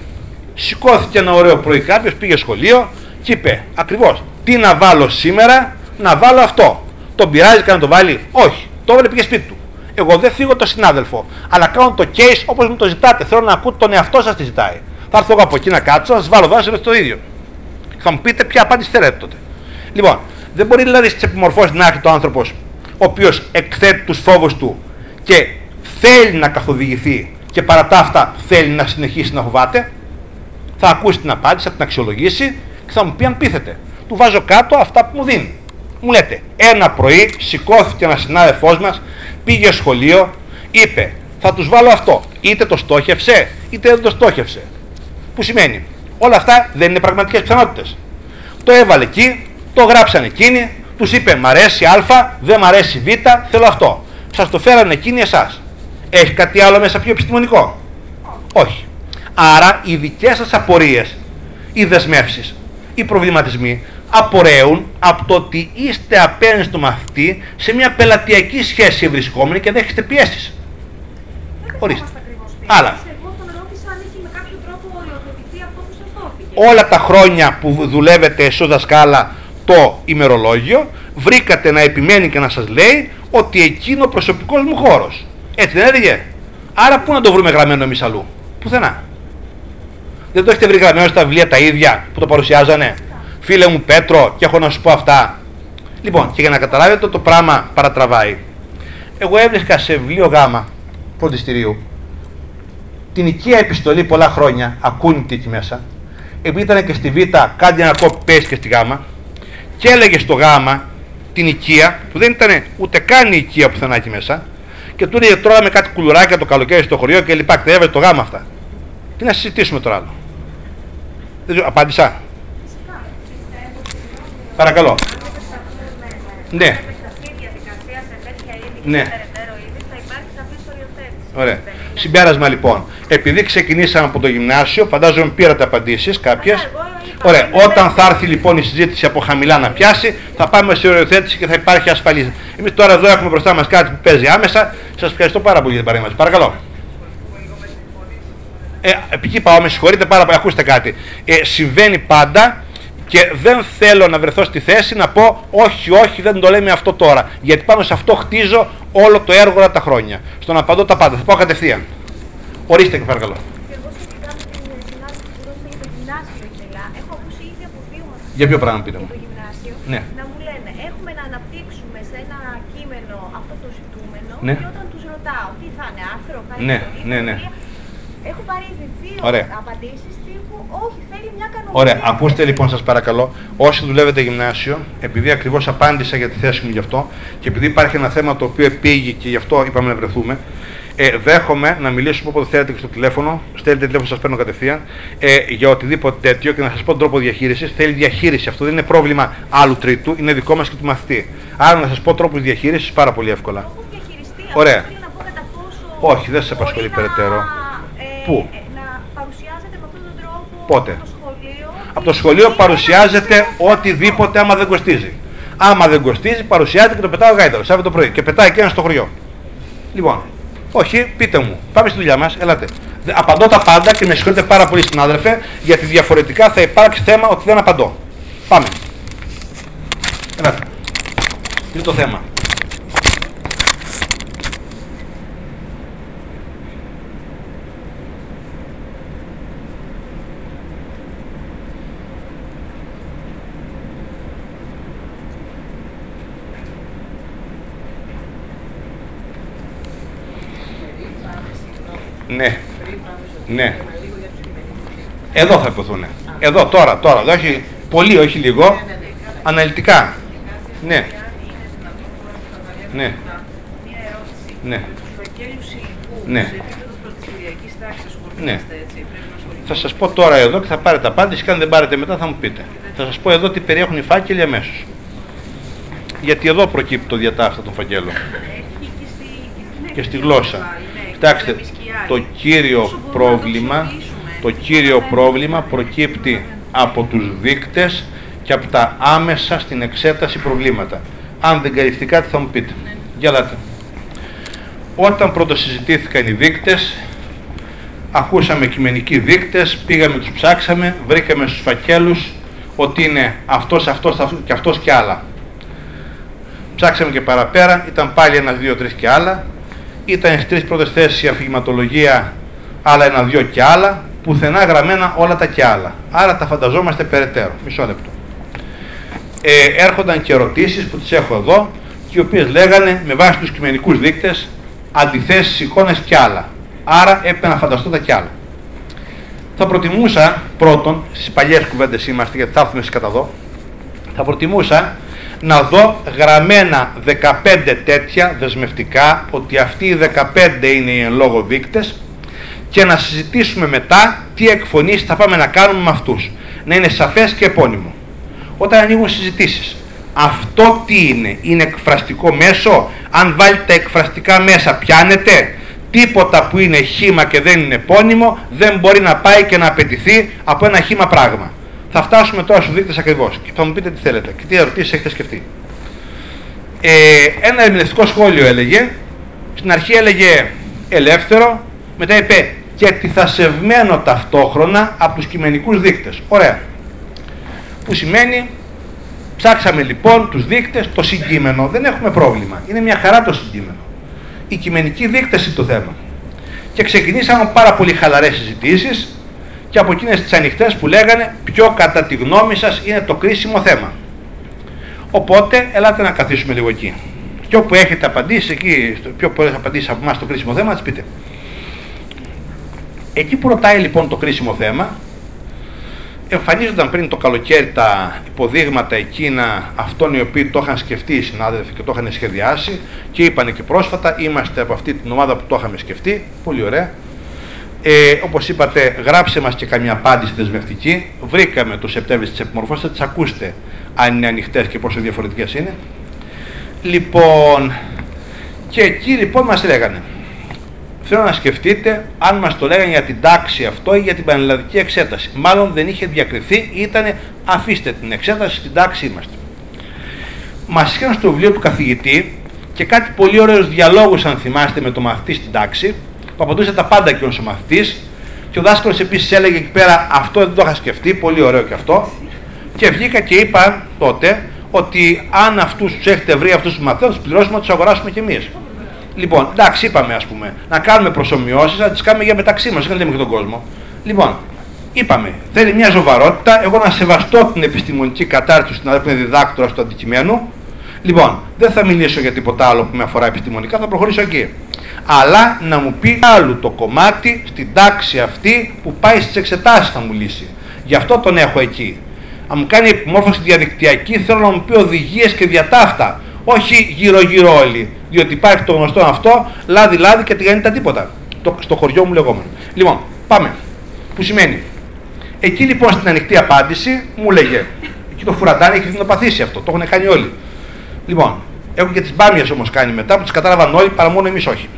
σηκώθηκε ένα ωραίο πρωί κάποιος, πήγε σχολείο και είπε ακριβώς τι να βάλω σήμερα, να βάλω αυτό. Τον πειράζει και να το βάλει, όχι. Το έβαλε πήγε σπίτι του. Εγώ δεν θίγω τον συνάδελφο, αλλά κάνω το case όπως μου το ζητάτε. Θέλω να ακούω τον εαυτό σας τι ζητάει. Θα έρθω εγώ από εκεί να κάτσω, να σας βάλω δάση το ίδιο. Θα μου πείτε ποια απάντηση θέλετε τότε. Λοιπόν, δεν μπορεί δηλαδή στις επιμορφώσεις να έρχεται ο άνθρωπος ο οποίος εκθέτει τους φόβους του και θέλει να καθοδηγηθεί και παρά τα αυτά θέλει να συνεχίσει να φοβάται. Θα ακούσει την απάντηση, θα την αξιολογήσει και θα μου πει αν πείθεται. Του βάζω κάτω αυτά που μου δίνει. Μου λέτε, ένα πρωί σηκώθηκε ένας συνάδελφός μας πήγε σχολείο, είπε θα τους βάλω αυτό. Είτε το στόχευσε, είτε δεν το στόχευσε. Που σημαίνει, όλα αυτά δεν είναι πραγματικές πιθανότητες. Το έβαλε εκεί, το γράψανε εκείνοι, τους είπε μ' αρέσει α, δεν μ' αρέσει β, θέλω αυτό. Σας το φέρανε εκείνοι εσάς. Έχει κάτι άλλο μέσα πιο επιστημονικό; Όχι. Άρα οι δικές σας απορίες, οι δεσμεύσεις, οι προβληματισμοί απορρέουν από το ότι είστε απέναντι στο μαθητή σε μια πελατειακή σχέση βρισκόμενη και δέχεστε πιέσεις. Ορίστε. Άλλα. Όλα τα χρόνια που δουλεύετε εσείς δασκάλα το ημερολόγιο, βρήκατε να επιμένει και να σας λέει ότι εκείνο ο προσωπικός μου χώρος. Έτσι δεν έλεγε; Άρα πού να το βρούμε γραμμένο εμείς αλλού; Πουθενά. Δεν το έχετε βρει γραμμένο στα βιβλία τα ίδια που το παρουσιάζανε; Φίλε μου Πέτρο και έχω να σου πω αυτά. Λοιπόν, και για να καταλάβετε το πράγμα παρατραβάει. Εγώ έβρισκα σε βιβλίο γάμα φροντιστηρίου την οικία επιστολή πολλά χρόνια, ακούνητη εκεί μέσα, επειδή ήταν και στη Β, κάτι ένα copy paste και στη Γ, και έλεγε στο Γ την οικία, που δεν ήταν ούτε καν η οικία πουθενά εκεί μέσα, και του έλεγε τώρα με κάτι κουλουράκια το καλοκαίρι στο χωριό και λοιπά, και έβαλε το Γ αυτά. Τι να συζητήσουμε τώρα άλλο. Δεν απάντησα. Παρακαλώ. Ναι. Ναι. Ωραία. Συμπέρασμα λοιπόν. Επειδή ξεκινήσαμε από το γυμνάσιο, φαντάζομαι πήρατε απαντήσεις κάποιες. Ωραία. Όταν θα έρθει λοιπόν η συζήτηση από χαμηλά να πιάσει, θα πάμε σε οριοθέτηση και θα υπάρχει ασφαλής. Εμείς τώρα εδώ έχουμε μπροστά μας κάτι που παίζει άμεσα. Σας ευχαριστώ πάρα πολύ για την παρέμβαση. Παρακαλώ. Ε, εκεί πάω, με συγχωρείτε πάρα πολύ. Ακούστε κάτι. Ε, συμβαίνει πάντα και δεν θέλω να βρεθώ στη θέση να πω όχι, όχι, δεν το λέμε αυτό τώρα. Γιατί πάνω σε αυτό χτίζω όλο το έργο όλα τα χρόνια. Στο να απαντώ τα πάντα. Θα πω κατευθείαν. Ορίστε και παρακαλώ. Για ποιο πράγμα πείτε μου; Για το γυμνάσιο, ναι. να μου λένε, έχουμε να αναπτύξουμε σε ένα κείμενο αυτό το ζητούμενο ναι. και όταν τους ρωτάω τι θα είναι άρθρο, κάτι ναι, ναι, ναι. Έχω πάρει δύο απαντήσεις όχι, θέλει μια κανονική. Ωραία. Ακούστε λοιπόν, σας παρακαλώ, όσοι δουλεύετε γυμνάσιο, επειδή ακριβώς απάντησα για τη θέση μου γι' αυτό και επειδή υπάρχει ένα θέμα το οποίο επήγει και γι' αυτό είπαμε να βρεθούμε, ε, δέχομαι να μιλήσουμε όποτε θέλετε και στο τηλέφωνο. Στέλνετε τηλέφωνο, σας παίρνω κατευθείαν ε, για οτιδήποτε τέτοιο και να σας πω τον τρόπο διαχείρισης. Θέλει διαχείριση. Αυτό δεν είναι πρόβλημα άλλου τρίτου, είναι δικό μας και του μαθητή. Άρα να σας πω τρόπους διαχείρισης πάρα πολύ εύκολα. Ωραία. Όχι, δεν σε απασχολεί περαιτέρω. Ε, Πού; Πότε; Από το σχολείο παρουσιάζεται οτιδήποτε άμα δεν κοστίζει. Άμα δεν κοστίζει, παρουσιάζεται και το πετάω γάιδαρο, Σάββατο το πρωί. Και πετάει και ένας στο χωριό. Λοιπόν, όχι, πείτε μου, πάμε στη δουλειά μας, ελάτε. Απαντώ τα πάντα και με συγχωρείτε πάρα πολύ, συνάδελφε, γιατί διαφορετικά θα υπάρξει θέμα ότι δεν απαντώ. Πάμε. Είναι το θέμα. Ναι. Ναι. Εδώ θα υποθούν. Εδώ, τώρα, τώρα. Εδώ έχει πολύ, όχι λίγο. Αναλυτικά. Ναι. Ναι. Ναι. Ναι. Ναι. Θα σας πω τώρα εδώ και θα πάρετε απάντηση και αν δεν πάρετε μετά θα μου πείτε. Θα σας πω εδώ τι περιέχουν οι φάκελοι αμέσως. Γιατί εδώ προκύπτει το διατάφτα των φακέλων. Και στη γλώσσα. Κοιτάξτε, το κύριο πρόβλημα, το κύριο πρόβλημα προκύπτει από τους δείκτες και από τα άμεσα στην εξέταση προβλήματα. Αν δεν καλυφθεί κάτι θα μου πείτε. Για δάτε. Όταν πρώτος συζητήθηκαν οι δείκτες, ακούσαμε κειμενικοί δείκτες, πήγαμε, τους ψάξαμε, βρήκαμε στους φακέλους ότι είναι αυτός, αυτός, αυτός και αυτός και άλλα. Ψάξαμε και παραπέρα, ήταν πάλι ένα, δύο, τρεις και άλλα ήταν στις τρεις πρώτες θέσεις η αφηγηματολογία, άλλα ένα-δυο και άλλα, πουθενά γραμμένα όλα τα και άλλα. Άρα τα φανταζόμαστε περαιτέρω. Μισό λεπτό. Ε, έρχονταν και ερωτήσεις που τις έχω εδώ και οι οποίες λέγανε με βάση τους κειμενικούς δείκτες αντιθέσεις, εικόνες και άλλα. Άρα έπρεπε να φανταστώ τα και άλλα. Θα προτιμούσα πρώτον, στις παλιές κουβέντες είμαστε γιατί θα έρθουμε κατά εδώ, θα προτιμούσα να δω γραμμένα 15 τέτοια δεσμευτικά ότι αυτοί οι 15 είναι οι εν λόγω δείκτες και να συζητήσουμε μετά τι εκφωνήσεις θα πάμε να κάνουμε με αυτούς. Να είναι σαφές και επώνυμο. Όταν ανοίγουν συζητήσεις, αυτό τι είναι, είναι εκφραστικό μέσο, αν βάλει τα εκφραστικά μέσα πιάνεται, τίποτα που είναι χήμα και δεν είναι επώνυμο δεν μπορεί να πάει και να απαιτηθεί από ένα χήμα πράγμα. Θα φτάσουμε τώρα στους δείκτες ακριβώς και θα μου πείτε τι θέλετε και τι ερωτήσεις έχετε σκεφτεί. Ε, ένα ερμηνευτικό σχόλιο έλεγε, στην αρχή έλεγε ελεύθερο, μετά είπε και τυθασευμένο ταυτόχρονα από τους κειμενικούς δείκτες. Ωραία. Που σημαίνει, ψάξαμε λοιπόν τους δείκτες, το συγκείμενο, δεν έχουμε πρόβλημα. Είναι μια χαρά το συγκείμενο. Οι κειμενικοί δείκτες είναι το θέμα. Και ξεκινήσαμε πάρα πολύ χαλαρές συζητήσεις, και από εκείνες τις ανοιχτές που λέγανε ποιο κατά τη γνώμη σας είναι το κρίσιμο θέμα. Οπότε ελάτε να καθίσουμε λίγο εκεί. Και όπου έχετε απαντήσει, εκεί, πιο πολλές απαντήσεις από εμάς το κρίσιμο θέμα, τις πείτε. Εκεί που ρωτάει λοιπόν το κρίσιμο θέμα, εμφανίζονταν πριν το καλοκαίρι τα υποδείγματα εκείνα αυτών οι οποίοι το είχαν σκεφτεί οι συνάδελφοι και το είχαν σχεδιάσει και είπαν και πρόσφατα, είμαστε από αυτή την ομάδα που το είχαμε σκεφτεί, πολύ ωραία, ε, όπως είπατε, γράψε μας και καμία απάντηση δεσμευτική. Βρήκαμε το Σεπτέμβριο τις επιμορφώσεις, θα τις ακούσετε αν είναι ανοιχτές και πόσο διαφορετικές είναι. Λοιπόν, και εκεί λοιπόν μας λέγανε, θέλω να σκεφτείτε αν μας το λέγανε για την τάξη αυτό ή για την πανελλαδική εξέταση. Μάλλον δεν είχε διακριθεί, ήταν αφήστε την εξέταση στην τάξη είμαστε. Μας είχαν στο βιβλίο του καθηγητή και κάτι πολύ ωραίους διαλόγους αν θυμάστε με το μαθητή στην τάξη, που απαντούσε τα πάντα και ο μαθητής και ο δάσκαλος επίσης έλεγε εκεί πέρα αυτό δεν το είχα σκεφτεί, πολύ ωραίο και αυτό και βγήκα και είπα τότε ότι αν αυτούς τους έχετε βρει αυτούς τους μαθαίους, τους πληρώσουμε να τους αγοράσουμε κι εμείς. Λοιπόν, εντάξει, είπαμε ας πούμε, να κάνουμε προσωμιώσεις, να τις κάνουμε για μεταξύ μας, δεν λέμε και τον κόσμο. Λοιπόν, είπαμε, θέλει μια σοβαρότητα, εγώ να σεβαστώ την επιστημονική κατάρτιση του συναδέλφου διδάκτορα του αντικειμένου. Λοιπόν, δεν θα μιλήσω για τίποτα άλλο που με αφορά επιστημονικά, θα προχωρήσω εκεί αλλά να μου πει άλλο το κομμάτι στην τάξη αυτή που πάει στις εξετάσεις θα μου λύσει. Γι' αυτό τον έχω εκεί. Αν μου κάνει επιμόρφωση διαδικτυακή θέλω να μου πει οδηγίες και διατάφτα. Όχι γύρω-γύρω όλοι. Διότι υπάρχει το γνωστό αυτό, λάδι-λάδι και τηγανίτα τίποτα. Το, στο χωριό μου λεγόμενο. Λοιπόν, πάμε. Που σημαίνει. Εκεί λοιπόν στην ανοιχτή απάντηση μου λέγε. Εκεί το φουραντάνι έχει δεινοπαθήσει αυτό. Το έχουν κάνει όλοι. Λοιπόν, έχουν και τις μπάμιες όμως κάνει μετά που τις κατάλαβαν όλοι παρά μόνο εμείς όχι.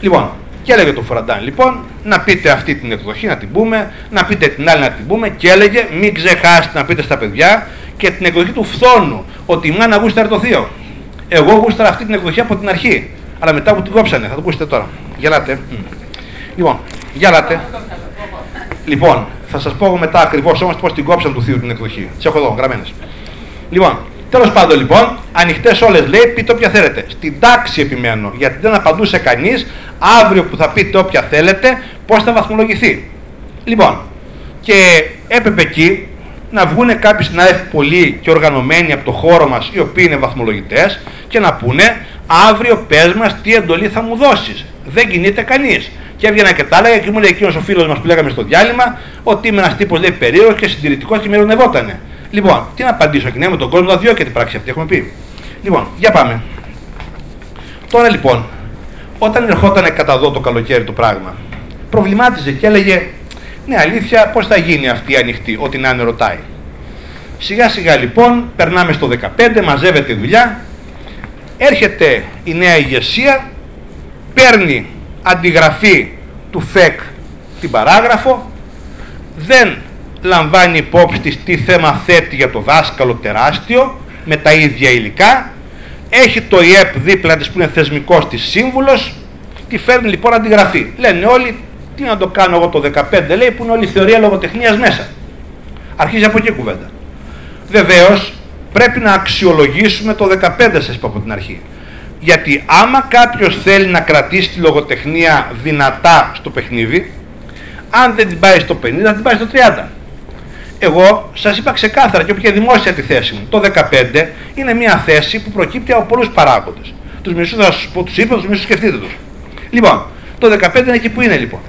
Λοιπόν, και έλεγε το Φραντάν, λοιπόν, να πείτε αυτή την εκδοχή να την πούμε, να πείτε την άλλη να την πούμε και έλεγε μην ξεχάσετε να πείτε στα παιδιά και την εκδοχή του φθόνου, ότι η μάνα γούσταρε το θείο. Εγώ γούσταρα αυτή την εκδοχή από την αρχή, αλλά μετά που την κόψανε, θα το ακούσετε τώρα. Γελάτε. Λοιπόν, γελάτε. Λοιπόν, θα σας πω μετά ακριβώς όμως πώς την κόψαν του θείου την εκδοχή. Τις έχω εδώ, γραμμένες. Λοιπόν, Τέλος πάντων λοιπόν, ανοιχτές όλες λέει, πείτε όποια θέλετε. Στην τάξη επιμένω, γιατί δεν απαντούσε κανείς αύριο που θα πείτε όποια θέλετε, πώς θα βαθμολογηθεί. Λοιπόν, και έπρεπε εκεί να βγουν κάποιοι συνάδελφοι πολύ και οργανωμένοι από το χώρο μας, οι οποίοι είναι βαθμολογητές, και να πούνε αύριο πες μας τι εντολή θα μου δώσεις. Δεν κινείται κανείς. Και έβγαινα και τα έλεγα και μου λέει εκείνος ο φίλος μας που λέγαμε στο διάλειμμα ότι είμαι ένας τύπος λέει περίεργος και συντηρητικός και με ειρωνευότανε. Λοιπόν, τι να απαντήσω και ναι, με τον κόσμο να διώκεται την πράξη αυτή, έχουμε πει. Λοιπόν, για πάμε. Τώρα λοιπόν, όταν ερχόταν κατά εδώ το καλοκαίρι το πράγμα, προβλημάτιζε και έλεγε ναι αλήθεια πώς θα γίνει αυτή η ανοιχτή, ό,τι να είναι ρωτάει. Σιγά σιγά λοιπόν περνάμε στο 15, μαζεύεται η δουλειά, έρχεται η νέα ηγεσία, παίρνει αντιγραφή του ΦΕΚ την παράγραφο, δεν λαμβάνει υπόψη της τι θέμα θέτει για το δάσκαλο τεράστιο, με τα ίδια υλικά, έχει το ΙΕΠ δίπλα της που είναι θεσμικός της σύμβουλος, τη φέρνει λοιπόν αντιγραφή. Λένε όλοι, τι να το κάνω εγώ το 15, λέει που είναι όλη η θεωρία λογοτεχνίας μέσα. Αρχίζει από εκεί η κουβέντα. Βεβαίως πρέπει να αξιολογήσουμε το 15 σας είπα από την αρχή. Γιατί άμα κάποιος θέλει να κρατήσει τη λογοτεχνία δυνατά στο παιχνίδι, αν δεν την πάει στο 50, θα την πάει στο 30. Εγώ σας είπα ξεκάθαρα και όποια δημόσια τη θέση μου. Το 15 είναι μια θέση που προκύπτει από πολλούς παράγοντες. Τους μισούς θα σας πω, τους είπα, τους μισούς σκεφτείτε τους. Λοιπόν, το 15 είναι εκεί που είναι λοιπόν.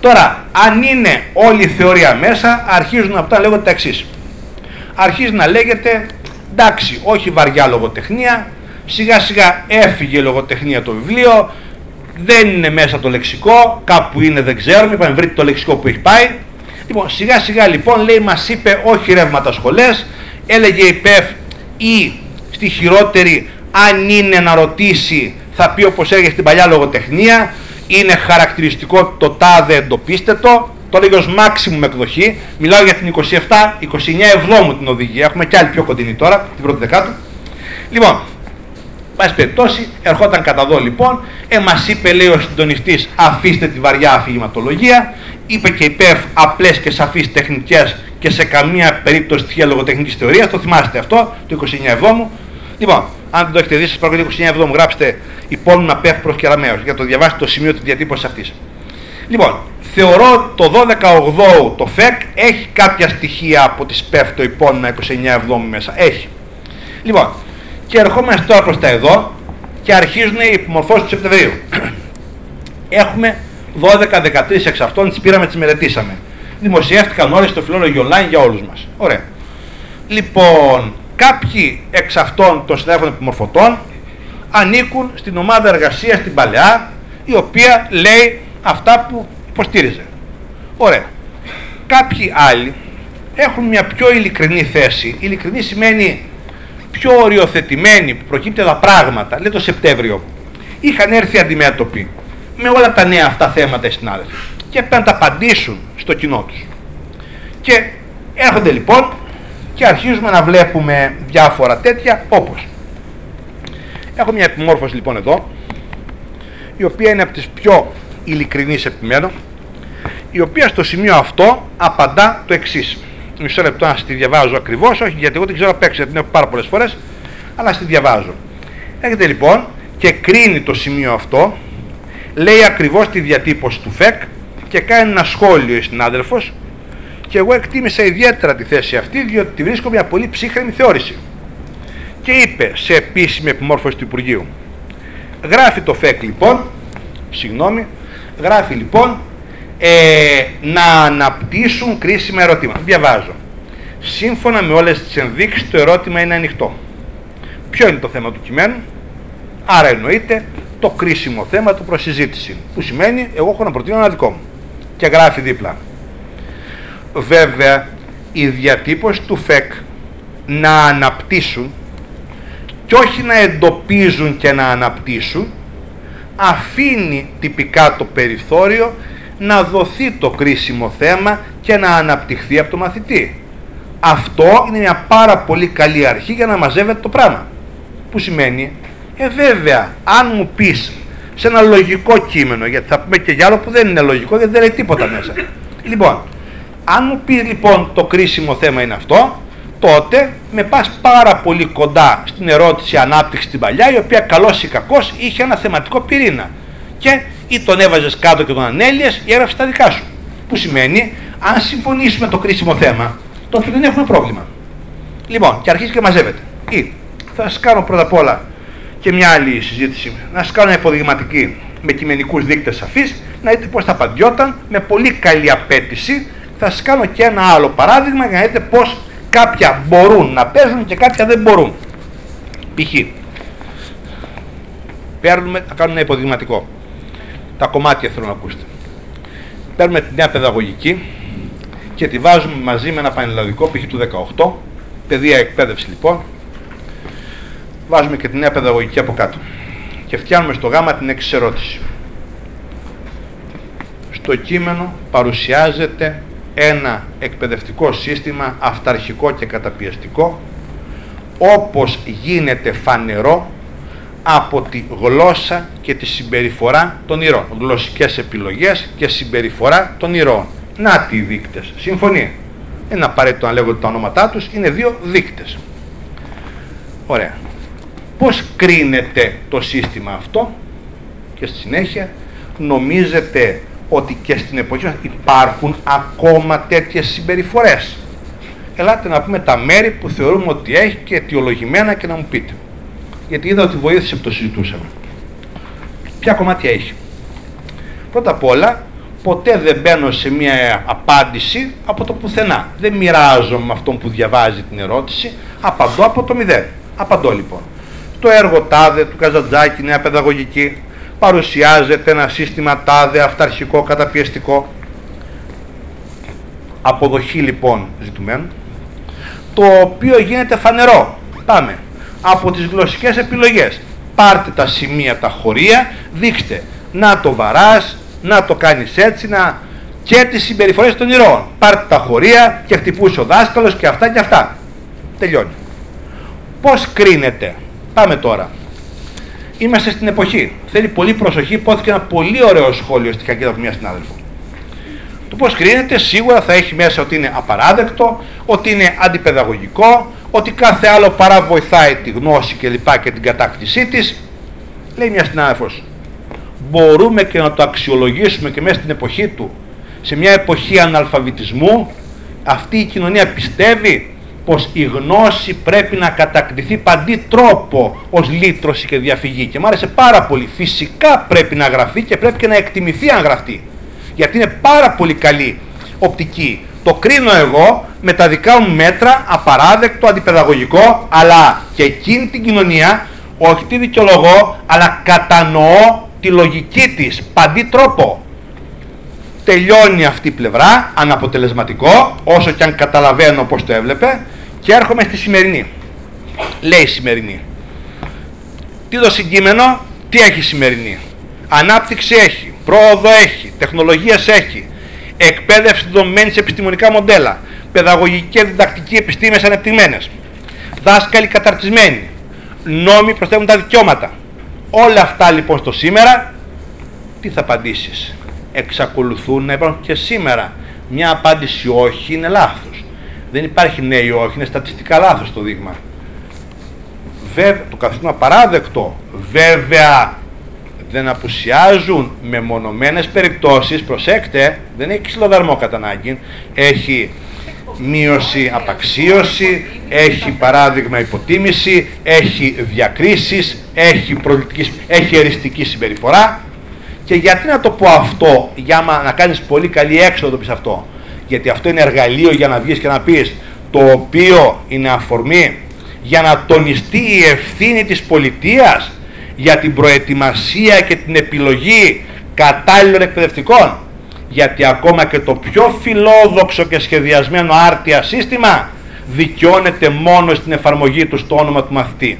Τώρα, αν είναι όλη η θεωρία μέσα, αρχίζουν αυτά λέγονται τα εξής. Αρχίζει να λέγεται, εντάξει, όχι βαριά λογοτεχνία, σιγά σιγά έφυγε η λογοτεχνία το βιβλίο, δεν είναι μέσα το λεξικό, κάπου είναι δεν ξέρουμε, είπαμε βρείτε το λεξικό που έχει πάει. Λοιπόν, σιγά σιγά λοιπόν λέει μας είπε όχι ρεύματα σχολές, έλεγε η ΠΕΦ ή στη χειρότερη αν είναι να ρωτήσει θα πει όπως έγινε στην παλιά λογοτεχνία, είναι χαρακτηριστικό το τάδε εντοπίστε το, το λέγει ως maximum εκδοχή, μιλάω για την 27, 29 εβδόμου την οδηγία, έχουμε και άλλη πιο κοντινή τώρα, την πρώτη δεκάτου. Λοιπόν, πάση περιπτώσει, ερχόταν κατά εδώ λοιπόν, ε, μας είπε λέει ο συντονιστής αφήστε τη βαριά αφηγηματολογία, είπε και η ΠΕΦ απλές και σαφείς τεχνικές και σε καμία περίπτωση στοιχεία λογοτεχνικής θεωρίας, το θυμάστε αυτό, το 29 εβδόμου. Λοιπόν, αν δεν το έχετε δει, σας παρακολουθεί 29 εβδόμου, γράψτε υπόλοιπα ΠΕΦ προς Κεραμέως, για να το διαβάσετε το σημείο της διατύπωσης αυτής. Λοιπόν, θεωρώ το 12 το ΦΕΚ έχει κάποια στοιχεία από τις ΠΕΦ το υπόλοιπα 29 εβδόμου μέσα. Έχει. Λοιπόν, και ερχόμαστε τώρα προς τα εδώ και αρχίζουν οι υπομορφώσεις του Σεπτεμβρίου. Έχουμε 12-13 εξ αυτών, τις πήραμε, τις μελετήσαμε. Δημοσιεύτηκαν όλες στο φιλόλογιο online για όλους μας. Ωραία. Λοιπόν, κάποιοι εξ αυτών των συνάδελφων επιμορφωτών ανήκουν στην ομάδα εργασίας στην Παλαιά, η οποία λέει αυτά που υποστήριζε. Ωραία. Κάποιοι άλλοι έχουν μια πιο ειλικρινή θέση. Ειλικρινή σημαίνει πιο οριοθετημένοι που προκύπτει τα πράγματα, λέει το Σεπτέμβριο, είχαν έρθει αντιμέτωποι με όλα τα νέα αυτά θέματα οι συνάδελφοι και έπρεπε να τα απαντήσουν στο κοινό τους. Και έρχονται λοιπόν και αρχίζουμε να βλέπουμε διάφορα τέτοια όπως έχω μια επιμόρφωση λοιπόν εδώ η οποία είναι από τις πιο ειλικρινείς επιμένω η οποία στο σημείο αυτό απαντά το εξής μισό λεπτό να τη διαβάζω ακριβώς, όχι γιατί εγώ την ξέρω απ' έξω, γιατί την έχω πάρα πολλές φορές, αλλά στη διαβάζω. Έχετε λοιπόν και κρίνει το σημείο αυτό, λέει ακριβώς τη διατύπωση του ΦΕΚ και κάνει ένα σχόλιο η συνάδελφος και εγώ εκτίμησα ιδιαίτερα τη θέση αυτή διότι τη βρίσκω μια πολύ ψύχρεμη θεώρηση. Και είπε σε επίσημη επιμόρφωση του Υπουργείου. Γράφει το ΦΕΚ λοιπόν, συγγνώμη, γράφει λοιπόν ε, να αναπτύσσουν κρίσιμα ερωτήματα. Διαβάζω. Σύμφωνα με όλες τις ενδείξεις το ερώτημα είναι ανοιχτό. Ποιο είναι το θέμα του κειμένου, άρα εννοείται το κρίσιμο θέμα του προσυζήτηση. Που σημαίνει εγώ έχω να προτείνω ένα δικό μου. Και γράφει δίπλα. Βέβαια η διατύπωση του ΦΕΚ να αναπτύσσουν και όχι να εντοπίζουν και να αναπτύσσουν αφήνει τυπικά το περιθώριο να δοθεί το κρίσιμο θέμα και να αναπτυχθεί από το μαθητή. Αυτό είναι μια πάρα πολύ καλή αρχή για να μαζεύεται το πράγμα. Που σημαίνει, ε βέβαια, αν μου πεις σε ένα λογικό κείμενο, γιατί θα πούμε και για άλλο που δεν είναι λογικό, γιατί δεν λέει τίποτα μέσα. Λοιπόν, αν μου πεις λοιπόν το κρίσιμο θέμα είναι αυτό, τότε με πας πάρα πολύ κοντά στην ερώτηση ανάπτυξη στην παλιά, η οποία καλός ή κακός είχε ένα θεματικό πυρήνα. Και ή τον έβαζες κάτω και τον ανέλυες ή έγραψες τα δικά σου. Που σημαίνει, αν συμφωνήσουμε το κρίσιμο θέμα, τότε δεν έχουμε πρόβλημα. Λοιπόν, και αρχίζει και μαζεύεται. Ή θα σας κάνω πρώτα απ' όλα και μια άλλη συζήτηση. Να σας κάνω μια υποδειγματική με κειμενικούς δείκτες σαφείς, να δείτε πώς θα απαντιόταν με πολύ καλή απέτηση. Θα σας κάνω και ένα άλλο παράδειγμα για να δείτε πώς κάποια μπορούν να παίζουν και κάποια δεν μπορούν. Π.χ. Παίρνουμε, θα κάνουμε ένα υποδειγματικό. Τα κομμάτια θέλω να ακούσετε. Παίρνουμε τη νέα παιδαγωγική και τη βάζουμε μαζί με ένα πανελλαδικό π.χ. του 18, παιδεία εκπαίδευση λοιπόν, βάζουμε και τη νέα παιδαγωγική από κάτω και φτιάχνουμε στο γάμα την εξής ερώτηση. Στο κείμενο παρουσιάζεται ένα εκπαιδευτικό σύστημα αυταρχικό και καταπιεστικό όπως γίνεται φανερό από τη γλώσσα και τη συμπεριφορά των ηρώων. Γλωσσικές επιλογές και συμπεριφορά των ηρώων. Να τι δείκτες. Συμφωνεί. Δεν είναι απαραίτητο να λέγονται τα ονόματά τους, είναι δύο δείκτες. Ωραία. Πώς κρίνεται το σύστημα αυτό; Και στη συνέχεια νομίζετε ότι και στην εποχή μας υπάρχουν ακόμα τέτοιες συμπεριφορές; Ελάτε να πούμε τα μέρη που θεωρούμε ότι έχει και αιτιολογημένα και να μου πείτε. Γιατί είδα ότι βοήθησε που το συζητούσαμε. Ποια κομμάτια έχει. Πρώτα απ' όλα, ποτέ δεν μπαίνω σε μια απάντηση από το πουθενά. Δεν μοιράζομαι με αυτόν που διαβάζει την ερώτηση, απαντώ από το μηδέν. Απαντώ λοιπόν. Το έργο τάδε του Καζαντζάκη, νέα παιδαγωγική, παρουσιάζεται ένα σύστημα τάδε αυταρχικό καταπιεστικό. Αποδοχή λοιπόν ζητουμένου, το οποίο γίνεται φανερό. Πάμε. Από τις γλωσσικές επιλογές. Πάρτε τα σημεία, τα χωρία, δείξτε. Να το βαράς, να το κάνεις έτσι, να... και τις συμπεριφορές των ηρώων. Πάρτε τα χωρία και χτυπούσε ο δάσκαλος και αυτά και αυτά. Τελειώνει. Πώς κρίνεται; Πάμε τώρα. Είμαστε στην εποχή. Θέλει πολύ προσοχή. Υπόθηκε ένα πολύ ωραίο σχόλιο στη χακίδα από μια συνάδελφο. Το πώς κρίνεται σίγουρα θα έχει μέσα ότι είναι απαράδεκτο, ότι είναι αντιπαιδαγωγικό, ότι κάθε άλλο παρά βοηθάει τη γνώση και λοιπά και την κατάκτησή της. Λέει μια συνάδελφος, μπορούμε και να το αξιολογήσουμε και μέσα στην εποχή του, σε μια εποχή αναλφαβητισμού, αυτή η κοινωνία πιστεύει πως η γνώση πρέπει να κατακτηθεί παντή τρόπο ως λύτρωση και διαφυγή. Και μου άρεσε πάρα πολύ. Φυσικά πρέπει να γραφεί και πρέπει και να εκτιμηθεί αν γραφτεί γιατί είναι πάρα πολύ καλή οπτική το κρίνω εγώ με τα δικά μου μέτρα απαράδεκτο, αντιπαιδαγωγικό αλλά και εκείνη την κοινωνία όχι τη δικαιολογώ αλλά κατανοώ τη λογική της παντή τρόπο τελειώνει αυτή η πλευρά αναποτελεσματικό όσο και αν καταλαβαίνω πως το έβλεπε και έρχομαι στη σημερινή. Λέει η σημερινή. Τι το συγκείμενο, τι έχει η σημερινή. Ανάπτυξη έχει, πρόοδο έχει, τεχνολογίες έχει, εκπαίδευση δομημένη σε επιστημονικά μοντέλα, παιδαγωγική και διδακτική επιστήμες ανεπτυγμένες, δάσκαλοι καταρτισμένοι, νόμοι προστατεύουν τα δικαιώματα. Όλα αυτά λοιπόν στο σήμερα, τι θα απαντήσεις; Εξακολουθούν να υπάρχουν και σήμερα. Μια απάντηση όχι είναι λάθος. Δεν υπάρχει ναι ή όχι, είναι στατιστικά λάθος το δείγμα. Βέβαια, το καθιστούμε παράδεκτο. Βέβαια, δεν απουσιάζουν με μονομένες περιπτώσεις, προσέξτε, δεν έχει ξυλοδαρμό κατά ανάγκη, έχει μείωση απαξίωση, έχει παράδειγμα υποτίμηση, έχει διακρίσεις, έχει, έχει εριστική συμπεριφορά. Και γιατί να το πω αυτό, για να κάνεις πολύ καλή έξοδο το πεις αυτό; Γιατί αυτό είναι εργαλείο για να βγεις και να πεις το οποίο είναι αφορμή για να τονιστεί η ευθύνη της πολιτείας για την προετοιμασία και την επιλογή κατάλληλων εκπαιδευτικών γιατί ακόμα και το πιο φιλόδοξο και σχεδιασμένο άρτια σύστημα δικαιώνεται μόνο στην εφαρμογή του στο όνομα του μαθητή.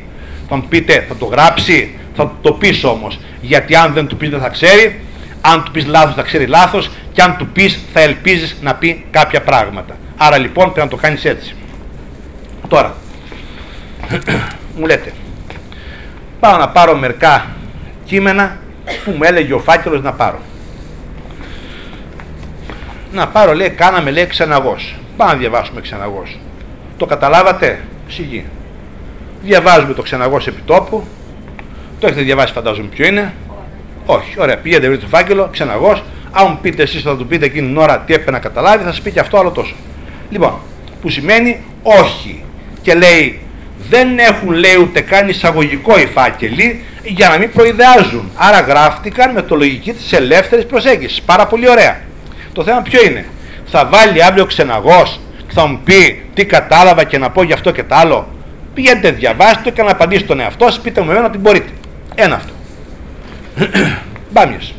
Θα μου πείτε, θα το γράψει, θα το πεις όμως, γιατί αν δεν του πεις δεν θα ξέρει αν του πεις λάθος θα ξέρει λάθος και αν του πεις θα ελπίζεις να πει κάποια πράγματα. Άρα λοιπόν πρέπει να το κάνεις έτσι. Τώρα, μου λέτε, πάω να πάρω μερικά κείμενα που μου έλεγε ο φάκελος να πάρω. Να πάρω λέει, κάναμε λέει ξαναγός. Πάμε να διαβάσουμε ξαναγός. Το καταλάβατε, σιγή; Διαβάζουμε το ξεναγός επιτόπου. Το έχετε διαβάσει, φαντάζομαι ποιο είναι; Όχι, ωραία, πήγαινε βρείτε το φάκελο, ξεναγός. Αν μου πείτε εσείς θα του πείτε εκείνη την ώρα τι έπρεπε να καταλάβει, θα σας πει και αυτό άλλο τόσο. Λοιπόν, που σημαίνει όχι. Και λέει, δεν έχουν λέει ούτε καν εισαγωγικό οι φάκελοι για να μην προειδεάζουν. Άρα γράφτηκαν με το λογική της ελεύθερης προσέγγισης. Πάρα πολύ ωραία. Το θέμα ποιο είναι; Θα βάλει αύριο ξεναγός και θα μου πει τι κατάλαβα και να πω γι' αυτό και τ' άλλο. Πηγαίνετε διαβάστε και να απαντήσετε τον εαυτό σας, πείτε μου εμένα ότι μπορείτε. Ένα αυτό. Μπάμιες.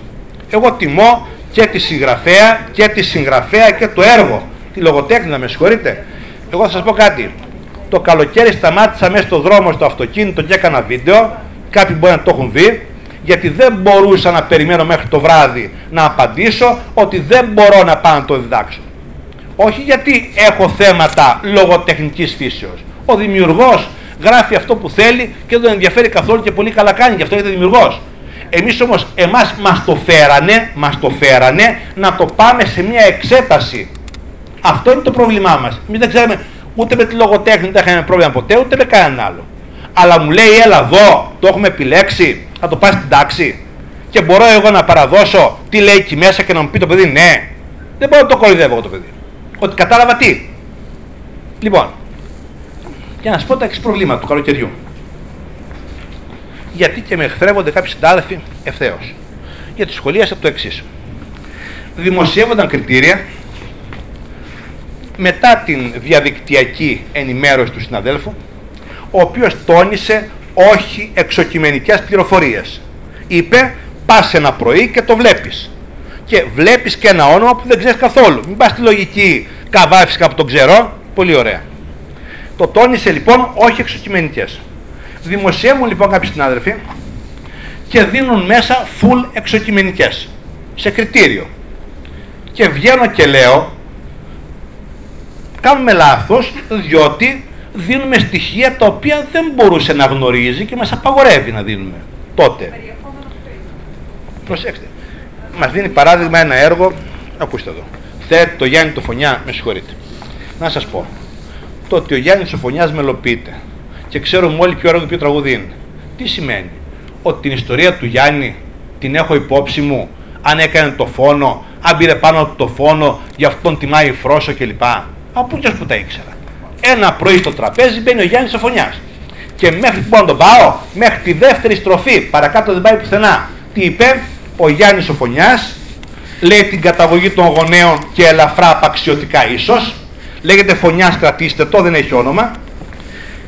Εγώ τιμώ και τη συγγραφέα και τη συγγραφέα και το έργο. Τη λογοτέχνη να με συγχωρείτε. Εγώ θα σας πω κάτι. Το καλοκαίρι σταμάτησα μέσα στο δρόμο στο αυτοκίνητο και έκανα βίντεο. Κάποιοι μπορεί να το έχουν δει. Γιατί δεν μπορούσα να περιμένω μέχρι το βράδυ να απαντήσω ότι δεν μπορώ να πάω να το διδάξω. Όχι γιατί έχω θέματα λογοτεχνικής φύσεως. Ο δημιουργός γράφει αυτό που θέλει και δεν τον ενδιαφέρει καθόλου και πολύ καλά κάνει, γι' αυτό είναι δημιουργός. Εμείς όμως, εμάς μας το φέρανε, μας το φέρανε να το πάμε σε μια εξέταση. Αυτό είναι το πρόβλημά μας. Εμείς δεν ξέρουμε ούτε με τη λογοτέχνη δεν είχαμε πρόβλημα ποτέ, ούτε με κανέναν άλλο. Αλλά μου λέει, έλα εδώ, το έχουμε επιλέξει, θα το πας στην τάξη. Και μπορώ εγώ να παραδώσω τι λέει εκεί μέσα και να μου πει το παιδί, ναι. Δεν μπορώ να το κοροϊδεύω εγώ το παιδί. Ότι κατάλαβα τι. Λοιπόν, για να σα πω τα εξής προβλήματα του καλοκαιριού. Γιατί και με εχθρεύονται κάποιοι συντάδελφοι ευθέως. Γιατί σχολίασα το εξής. Δημοσιεύονταν κριτήρια μετά την διαδικτυακή ενημέρωση του συναδέλφου, ο οποίος τόνισε όχι εξοκειμενικές πληροφορίες. Είπε, πας ένα πρωί και το βλέπεις. Και βλέπεις και ένα όνομα που δεν ξέρεις καθόλου. Μην πας στη λογική καβάφισκα από τον ξερό. Πολύ ωραία. Το τόνισε λοιπόν όχι εξοκειμενικές. Δημοσιεύουν λοιπόν κάποιοι συνάδελφοι και δίνουν μέσα full εξοκειμενικές σε κριτήριο. Και βγαίνω και λέω κάνουμε λάθος διότι δίνουμε στοιχεία τα οποία δεν μπορούσε να γνωρίζει και μας απαγορεύει να δίνουμε τότε. Προσέξτε. Μας δίνει παράδειγμα ένα έργο, ακούστε εδώ. Θέτει το Γιάννη το Φωνιά, με συγχωρείτε. Να σας πω. Το ότι ο Γιάννης ο Φωνιάς μελοποιείται και ξέρουμε όλοι ποιο έργο ποιο τραγούδι είναι. Τι σημαίνει. Ότι την ιστορία του Γιάννη την έχω υπόψη μου, αν έκανε το φόνο, αν πήρε πάνω το φόνο, γι' αυτόν τιμάει φρόσο κλπ. Από ποιος που τα ήξερα. Ένα πρωί στο τραπέζι μπαίνει ο Γιάννης Σοφωνιάς. Και μέχρι που να τον πάω, μέχρι τη δεύτερη στροφή, παρακάτω δεν πάει πουθενά. Τι είπε; Ο Γιάννης Σοφωνιάς, λέει την καταγωγή των γονέων και ελαφρά απαξιωτικά ίσως, λέγεται Φωνιάς κρατήστε το, δεν έχει όνομα.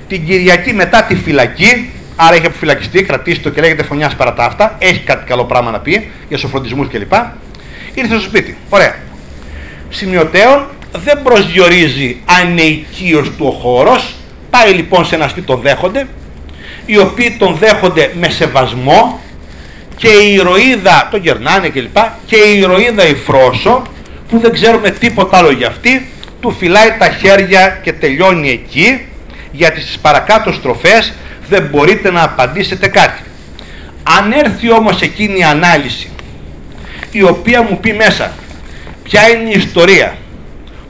Την Κυριακή μετά τη φυλακή, άρα έχει αποφυλακιστεί, κρατήστε το και λέγεται Φωνιάς παρά τα αυτά, έχει κάτι καλό πράγμα να πει για σοφροντισμούς κλπ. Ήρθε στο σπίτι. Ωραία. Σημειωτέων δεν προσδιορίζει αν είναι οικείος του ο χώρος, πάει λοιπόν σε ένα σπίτι τον δέχονται, οι οποίοι τον δέχονται με σεβασμό και η ηρωίδα, το γερνάνε κλπ. Και η ηρωίδα η Φρόσο, που δεν ξέρουμε τίποτα άλλο για αυτή, του φυλάει τα χέρια και τελειώνει εκεί, γιατί στις παρακάτω στροφές δεν μπορείτε να απαντήσετε κάτι. Αν έρθει όμως εκείνη η ανάλυση, η οποία μου πει μέσα ποια είναι η ιστορία,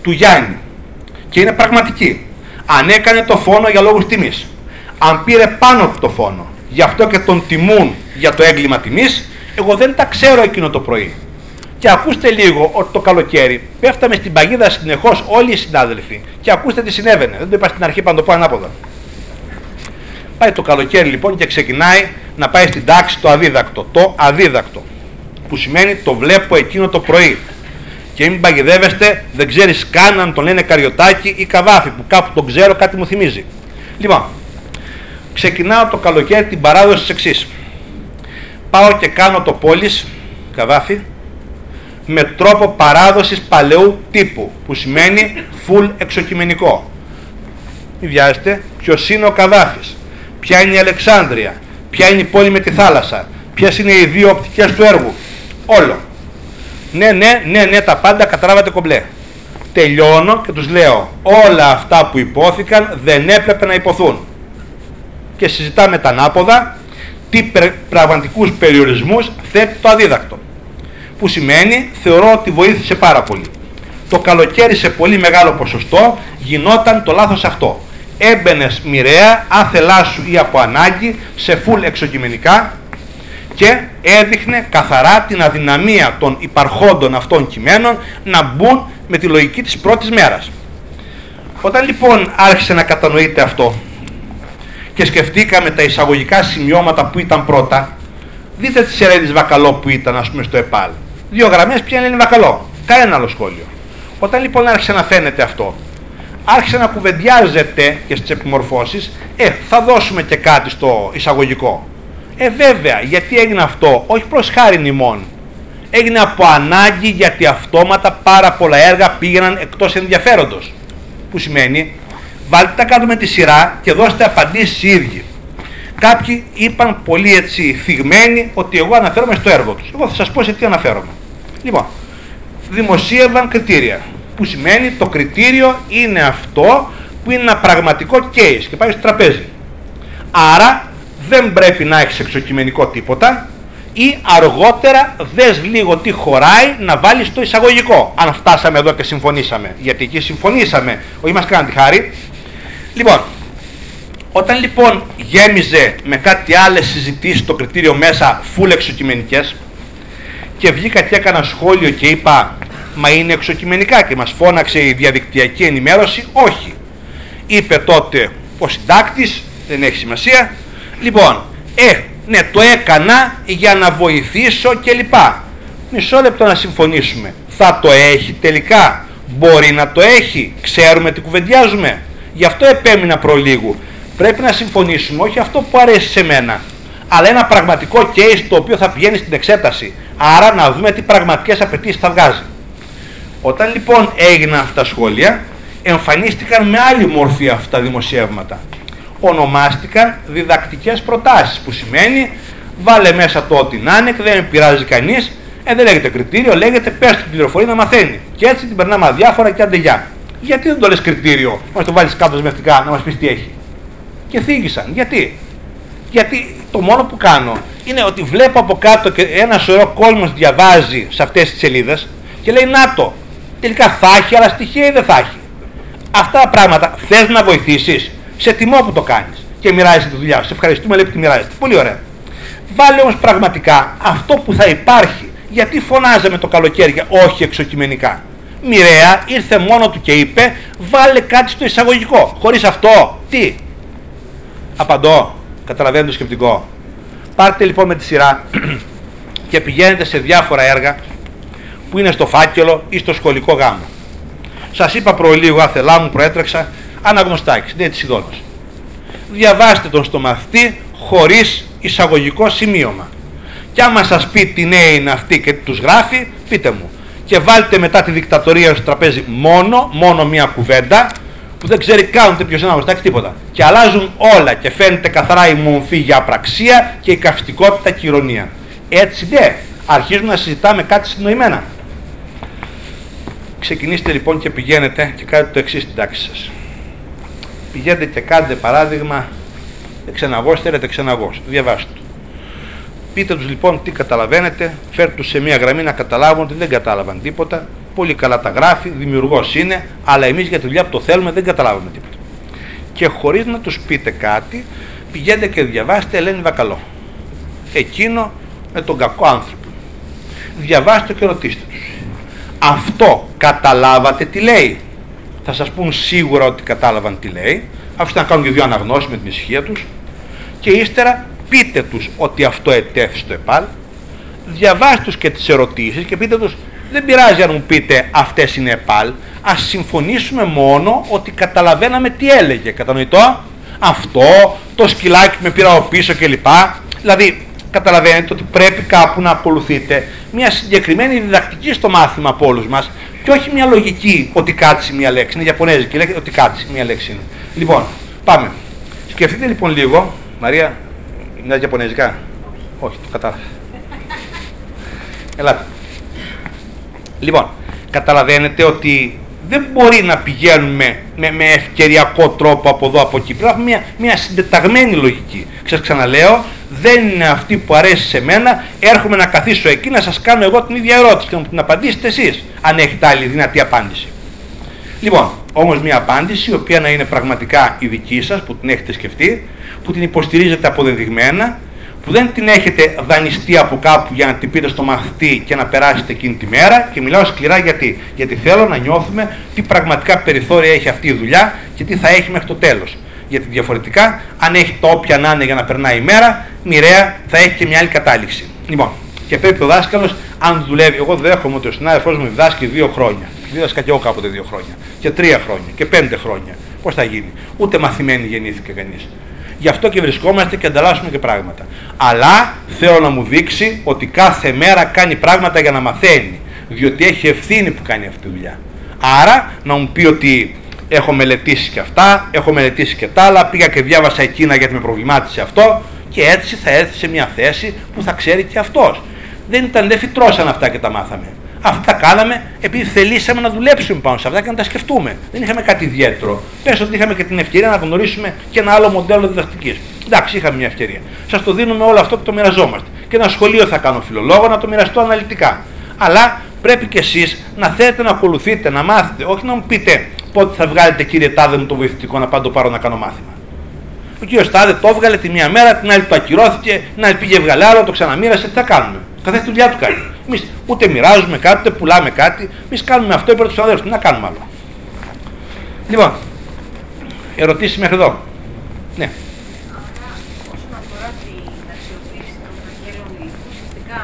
του Γιάννη και είναι πραγματική. Αν έκανε το φόνο για λόγους τιμής, αν πήρε πάνω το φόνο, γι' αυτό και τον τιμούν για το έγκλημα τιμής, εγώ δεν τα ξέρω εκείνο το πρωί. Και ακούστε λίγο ότι το καλοκαίρι πέφταμε στην παγίδα συνεχώς όλοι οι συνάδελφοι και ακούστε τι συνέβαινε. Δεν το είπα στην αρχή, πάντα το πω ανάποδα. Πάει το καλοκαίρι λοιπόν και ξεκινάει να πάει στην τάξη το αδίδακτο. Το αδίδακτο. Που σημαίνει το βλέπω εκείνο το πρωί και μην παγιδεύεστε, δεν ξέρεις καν αν τον λένε Καριωτάκι ή Καβάφη, που κάπου τον ξέρω, κάτι μου θυμίζει. Λοιπόν, ξεκινάω το καλοκαίρι την παράδοση της εξής. Πάω και κάνω το πόλης, Καβάφη, με τρόπο παράδοσης παλαιού τύπου, που σημαίνει full εξοκειμενικό. Μην βιάζετε, ποιος είναι ο Καβάφης, ποια είναι η Αλεξάνδρεια, ποια είναι η πόλη με τη θάλασσα, ποιες είναι οι δύο οπτικές του έργου. Όλο. Ναι, ναι, ναι, ναι, τα πάντα καταλάβατε κομπλέ. Τελειώνω και τους λέω όλα αυτά που υπόθηκαν δεν έπρεπε να υποθούν. Και συζητάμε τα ανάποδα τι πραγματικούς περιορισμούς θέτει το αδίδακτο. Που σημαίνει θεωρώ ότι βοήθησε πάρα πολύ. το καλοκαίρι σε πολύ μεγάλο ποσοστό γινόταν το λάθος αυτό. Έμπαινες μοιραία, άθελά σου ή από ανάγκη, σε φουλ εξοκειμενικά και έδειχνε καθαρά την αδυναμία των υπαρχόντων αυτών κειμένων να μπουν με τη λογική της πρώτης μέρας. Όταν λοιπόν άρχισε να κατανοείται αυτό και σκεφτήκαμε τα εισαγωγικά σημειώματα που ήταν πρώτα, δείτε τη σειρά Βακαλό που ήταν ας πούμε στο ΕΠΑΛ. Δύο γραμμές ποια είναι Βακαλό; Κανένα άλλο σχόλιο. Όταν λοιπόν άρχισε να φαίνεται αυτό, άρχισε να κουβεντιάζεται και στις επιμορφώσεις, ε, θα δώσουμε και κάτι στο εισαγωγικό. Ε, βέβαια, γιατί έγινε αυτό, όχι προς χάρη νημών. Έγινε από ανάγκη γιατί αυτόματα πάρα πολλά έργα πήγαιναν εκτός ενδιαφέροντος. Που σημαίνει, βάλτε τα κάτω με τη σειρά και δώστε απαντήσεις οι ίδιοι. Κάποιοι είπαν πολύ έτσι θυγμένοι ότι εγώ αναφέρομαι στο έργο τους. Εγώ θα σας πω σε τι αναφέρομαι. Λοιπόν, δημοσίευαν κριτήρια. Που σημαίνει το κριτήριο είναι αυτό που είναι ένα πραγματικό case και πάει στο τραπέζι. Άρα δεν πρέπει να έχεις εξοκειμενικό τίποτα ή αργότερα δες λίγο τι χωράει να βάλεις το εισαγωγικό. Αν φτάσαμε εδώ και συμφωνήσαμε. Γιατί εκεί συμφωνήσαμε, όχι μας κάναν τη χάρη. Λοιπόν, όταν λοιπόν γέμιζε με κάτι άλλες συζητήσεις το κριτήριο μέσα full εξοκειμενικές και βγήκα και έκανα σχόλιο και είπα μα είναι εξοκειμενικά και μας φώναξε η διαδικτυακή ενημέρωση, όχι. Είπε τότε ο συντάκτης, δεν έχει σημασία, λοιπόν, ε, ναι, το έκανα για να βοηθήσω κλπ. Μισό λεπτό να συμφωνήσουμε. Θα το έχει τελικά. Μπορεί να το έχει. Ξέρουμε τι κουβεντιάζουμε. Γι' αυτό επέμεινα προλίγου. Πρέπει να συμφωνήσουμε, όχι αυτό που αρέσει σε μένα, αλλά ένα πραγματικό case το οποίο θα πηγαίνει στην εξέταση. Άρα να δούμε τι πραγματικές απαιτήσεις θα βγάζει. Όταν λοιπόν έγιναν αυτά τα σχόλια, εμφανίστηκαν με άλλη μορφή αυτά τα δημοσιεύματα ονομάστηκαν διδακτικές προτάσεις που σημαίνει βάλε μέσα το ότι να είναι και δεν πειράζει κανείς ε, δεν λέγεται κριτήριο, λέγεται πες την πληροφορία να μαθαίνει. Και έτσι την περνάμε αδιάφορα και αντεγιά. Γιατί δεν το λες κριτήριο, μας το βάλεις κάτω δεσμευτικά να μας πεις τι έχει. Και θίγησαν. Γιατί; Γιατί το μόνο που κάνω είναι ότι βλέπω από κάτω και ένα σωρό κόσμος διαβάζει σε αυτές τις σελίδες και λέει να το. Τελικά θα έχει, αλλά στοιχεία ή δεν θα έχει. Αυτά τα πράγματα θες να βοηθήσεις; Σε τιμώ που το κάνεις και μοιράζεσαι τη δουλειά σου. Σε ευχαριστούμε λέει που τη μοιράζεσαι. Πολύ ωραία. Βάλε όμως πραγματικά αυτό που θα υπάρχει. Γιατί φωνάζαμε το καλοκαίρι, όχι εξοκειμενικά. Μοιραία ήρθε μόνο του και είπε βάλε κάτι στο εισαγωγικό. Χωρίς αυτό, τι; Απαντώ. Καταλαβαίνετε το σκεπτικό. Πάρτε λοιπόν με τη σειρά και πηγαίνετε σε διάφορα έργα που είναι στο φάκελο ή στο σχολικό γάμο. Σας είπα προλίγο, άθελά μου, προέτρεξα, Αναγνωστάκης, δεν της ειδώνος. Διαβάστε τον στο μαθητή χωρίς εισαγωγικό σημείωμα. Και άμα σας πει τι νέοι είναι αυτοί και τους γράφει, πείτε μου. Και βάλτε μετά τη δικτατορία στο τραπέζι μόνο, μόνο μία κουβέντα, που δεν ξέρει καν ούτε ποιος είναι Αναγνωστάκης τίποτα. Και αλλάζουν όλα και φαίνεται καθαρά η μομφή για απραξία και η καυστικότητα και η ηρωνία. Έτσι δε, αρχίζουμε να συζητάμε κάτι συνοημένα. Ξεκινήστε λοιπόν και πηγαίνετε και κάνετε το εξής στην τάξη σας πηγαίνετε και κάντε παράδειγμα εξεναγώστερε εξεναγώς. Διαβάστε το. Πείτε τους λοιπόν τι καταλαβαίνετε, φέρτε τους σε μια γραμμή να καταλάβουν ότι δεν κατάλαβαν τίποτα, πολύ καλά τα γράφει, δημιουργός είναι, αλλά εμείς για τη δουλειά που το θέλουμε δεν καταλάβαμε τίποτα. Και χωρίς να τους πείτε κάτι, πηγαίνετε και διαβάστε Ελένη Βακαλό. Εκείνο με τον κακό άνθρωπο. Διαβάστε και ρωτήστε τους. Αυτό καταλάβατε τι λέει θα σας πούν σίγουρα ότι κατάλαβαν τι λέει, αφήστε να κάνουν και δύο αναγνώσεις με την ησυχία τους και ύστερα πείτε τους ότι αυτό ετέθη στο ΕΠΑΛ, διαβάστε τους και τις ερωτήσεις και πείτε τους δεν πειράζει αν μου πείτε αυτές είναι ΕΠΑΛ, ας συμφωνήσουμε μόνο ότι καταλαβαίναμε τι έλεγε, κατανοητό, αυτό, το σκυλάκι με πήρα από πίσω κλπ. Δηλαδή, καταλαβαίνετε ότι πρέπει κάπου να ακολουθείτε μια συγκεκριμένη διδακτική στο μάθημα από όλους μας και όχι μια λογική ότι κάτσει μια λέξη. Είναι Ιαπωνέζικη, λέει ότι κάτσει μια λέξη είναι. Λοιπόν, πάμε. Σκεφτείτε λοιπόν λίγο, Μαρία, μια Ιαπωνέζικα; Όχι, το κατάλαβα. Ελάτε. Λοιπόν, καταλαβαίνετε ότι δεν μπορεί να πηγαίνουμε με, με ευκαιριακό τρόπο από εδώ από εκεί. Πρέπει να έχουμε μια, μια συντεταγμένη λογική. Σας ξαναλέω, δεν είναι αυτή που αρέσει σε μένα, έρχομαι να καθίσω εκεί να σας κάνω εγώ την ίδια ερώτηση και να μου την απαντήσετε εσείς, αν έχετε άλλη δυνατή απάντηση. Λοιπόν, όμως μια απάντηση η οποία να είναι πραγματικά η δική σας, που την έχετε σκεφτεί, που την υποστηρίζετε αποδεδειγμένα, που δεν την έχετε δανειστεί από κάπου για να την πείτε στο μαθητή και να περάσετε εκείνη τη μέρα και μιλάω σκληρά γιατί. Γιατί θέλω να νιώθουμε τι πραγματικά περιθώρια έχει αυτή η δουλειά και τι θα έχει μέχρι το τέλος. Γιατί διαφορετικά, αν έχει το όποια να είναι για να περνάει η μέρα, μοιραία θα έχει και μια άλλη κατάληξη. Λοιπόν, και πρέπει ο δάσκαλος, αν δουλεύει, εγώ δέχομαι ότι ο συνάδελφός μου διδάσκει δύο χρόνια. Δίδασκα και εγώ κάποτε δύο χρόνια. Και τρία χρόνια. Και πέντε χρόνια. Πώς θα γίνει. Ούτε μαθημένη γεννήθηκε κανείς. Γι' αυτό και βρισκόμαστε και ανταλλάσσουμε και πράγματα. Αλλά θέλω να μου δείξει ότι κάθε μέρα κάνει πράγματα για να μαθαίνει. Διότι έχει ευθύνη που κάνει αυτή τη δουλειά. Άρα να μου πει ότι έχω μελετήσει και αυτά, έχω μελετήσει και τα άλλα, πήγα και διάβασα εκείνα γιατί με προβλημάτισε αυτό και έτσι θα έρθει σε μια θέση που θα ξέρει και αυτός. Δεν ήταν, δεν φυτρώσαν αυτά και τα μάθαμε. Αυτά τα κάναμε επειδή θελήσαμε να δουλέψουμε πάνω σε αυτά και να τα σκεφτούμε. Δεν είχαμε κάτι ιδιαίτερο. Πες ότι είχαμε και την ευκαιρία να γνωρίσουμε και ένα άλλο μοντέλο διδακτικής. Εντάξει, είχαμε μια ευκαιρία. Σας το δίνουμε όλο αυτό και το μοιραζόμαστε. Και ένα σχολείο θα κάνω φιλολόγο να το μοιραστώ αναλυτικά. Αλλά πρέπει κι εσείς να θέλετε να ακολουθείτε, να μάθετε, όχι να μου πείτε πότε θα βγάλετε κύριε Τάδε μου το βοηθητικό να πάω το πάρω να κάνω μάθημα; Ο κύριος Τάδε το έβγαλε τη μία μέρα, την άλλη το ακυρώθηκε, την άλλη πήγε βγαλέ άλλο, το ξαναμοίρασε, τι θα κάνουμε; Καθένα τη δουλειά του κάνει. Εμείς ούτε μοιράζουμε κάτι, ούτε πουλάμε κάτι. Εμείς κάνουμε αυτό υπέρ τους συναδέλφου. Τι να κάνουμε άλλο; Λοιπόν, ερωτήσεις μέχρι εδώ. Ναι. Όσον αφορά την αξιοποίηση των φακέλων υλικού, ουσιαστικά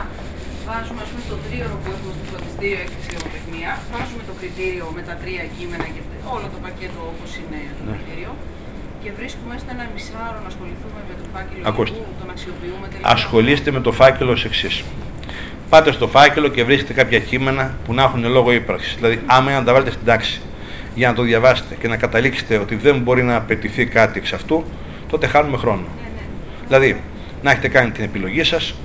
βάζουμε ας πούμε, στο τρίωρο που έχουμε στο φροντιστήριο έκθεση λογοτεχνία, βάζουμε το κριτήριο με τα τρία κείμενα και όλο το πακέτο όπως είναι το ναι. κριτήριο και βρίσκουμε έστω ένα μισάωρο να ασχοληθούμε με το φάκελο Ακούστε. υλικού, τον αξιοποιούμε τελικά. Ασχολείστε με το φάκελο ως εξής πάτε στο φάκελο και βρίσκετε κάποια κείμενα που να έχουν λόγο ύπαρξης. Δηλαδή, άμα να τα βάλετε στην τάξη για να το διαβάσετε και να καταλήξετε ότι δεν μπορεί να απαιτηθεί κάτι εξ αυτού, τότε χάνουμε χρόνο. Δηλαδή, να έχετε κάνει την επιλογή σας,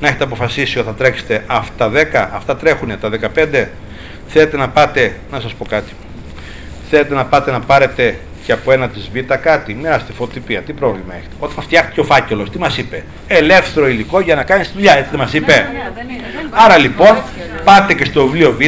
να έχετε αποφασίσει ότι θα τρέξετε αυτά 10, αυτά τρέχουν τα 15, θέλετε να πάτε, να σας πω κάτι, θέλετε να πάτε να πάρετε και από ένα της Β κάτι, μοιράστε φωτοτυπία, τι πρόβλημα έχετε; Όταν φτιάχτηκε ο φάκελος, τι μας είπε; Ελεύθερο υλικό για να κάνεις τη δουλειά, έτσι δεν μας είπε; Ναι, ναι, Άρα λοιπόν, πάτε και στο βιβλίο Β,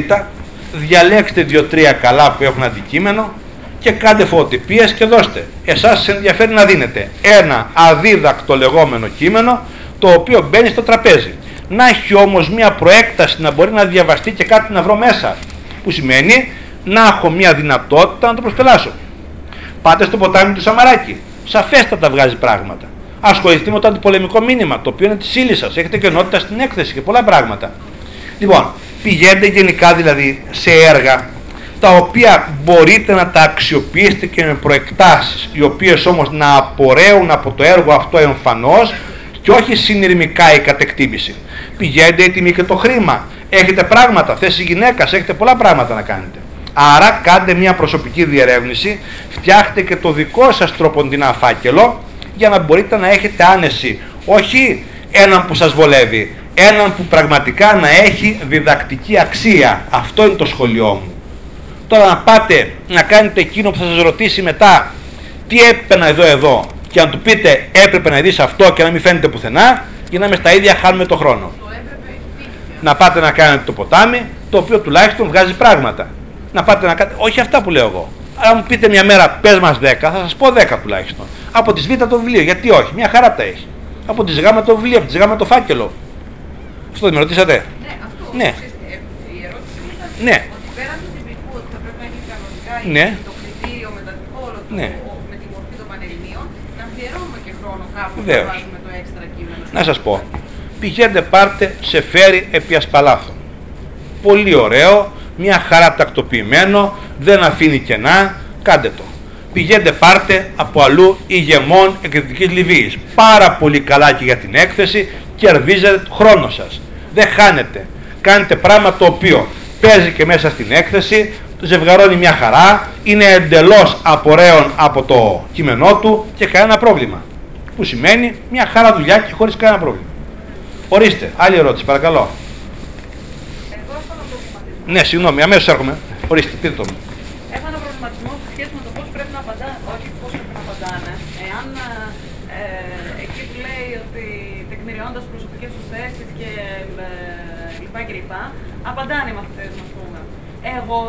διαλέξτε δύο-τρία καλά που έχουν αντικείμενο και κάντε φωτοτυπίες και δώστε. Εσάς σα ενδιαφέρει να δίνετε ένα αδίδακτο λεγόμενο κείμενο το οποίο μπαίνει στο τραπέζι. Να έχει όμως μια προέκταση να μπορεί να διαβαστεί και κάτι να βρω μέσα. Που σημαίνει να έχω μια δυνατότητα να το προσπελάσω. Πάτε στο ποτάμι του Σαμαράκη. Σαφέστατα βγάζει πράγματα. Ασχοληθείτε με το αντιπολεμικό μήνυμα, το οποίο είναι της ύλης σας. Έχετε καινότητα στην έκθεση και πολλά πράγματα. Λοιπόν, πηγαίνετε γενικά δηλαδή σε έργα τα οποία μπορείτε να τα αξιοποιήσετε και με προεκτάσεις, οι οποίες όμως να απορρέουν από το έργο αυτό εμφανώς και όχι συνειρμικά η κατεκτήμηση. Πηγαίνετε έτοιμοι και το χρήμα. Έχετε πράγματα, θέση γυναίκας, έχετε πολλά πράγματα να κάνετε. Άρα κάντε μια προσωπική διερεύνηση, φτιάχτε και το δικό σας τροποντινά φάκελο για να μπορείτε να έχετε άνεση. Όχι έναν που σας βολεύει, έναν που πραγματικά να έχει διδακτική αξία. Αυτό είναι το σχολείο μου. Τώρα να πάτε να κάνετε εκείνο που θα σας ρωτήσει μετά τι έπαιρνα εδώ εδώ και να του πείτε έπρεπε να δεις αυτό και να μην φαίνεται πουθενά για να είμαι στα ίδια χάνουμε το χρόνο. να πάτε να κάνετε το ποτάμι το οποίο τουλάχιστον βγάζει πράγματα να πάτε να κάνετε. Όχι αυτά που λέω εγώ. Αν μου πείτε μια μέρα, πες μας 10, θα σας πω 10 τουλάχιστον. Από τη Β το βιβλίο, γιατί όχι, μια χαρά τα έχει. Από τη Γ το βιβλίο, από τη Γ το φάκελο. Αυτό δεν με ρωτήσατε; Ναι, αυτό. Ναι. Η ερώτηση ήταν ναι. ότι πέραν του τυπικού ότι θα πρέπει να έχει κανονικά ναι. το κριτήριο με, τα, όλο το, ναι. με τη μορφή των πανελληνίων, να αφιερώνουμε και χρόνο κάπου να βάζουμε το έξτρα κείμενο. Να σας πω. Πηγαίνετε πάρτε σε φέρει επί ασπαλάθων. Πολύ ωραίο, μια χαρά τακτοποιημένο, δεν αφήνει κενά, κάντε το. Πηγαίνετε πάρτε από αλλού ηγεμών εκδοτικής Λιβύης. Πάρα πολύ καλά και για την έκθεση, κερδίζετε το χρόνο σας. Δεν χάνετε. Κάνετε πράγμα το οποίο παίζει και μέσα στην έκθεση, το ζευγαρώνει μια χαρά, είναι εντελώς απορρέων από το κείμενό του και κανένα πρόβλημα. Που σημαίνει μια χαρά δουλειά και χωρίς κανένα πρόβλημα. Ορίστε, άλλη ερώτηση, παρακαλώ. Εγώ ναι, συγγνώμη, αμέσως έρχομαι. Ορίστε, πείτε το μου. λογισμό σε σχέση με το πώς πρέπει να απαντάνε, όχι πώς πρέπει να απαντάνε. Εάν ε, εκεί που λέει ότι τεκμηριώντας προσωπικές τους θέσεις και ε, λοιπά και λοιπά, απαντάνε οι μαθητές ας πούμε. Εγώ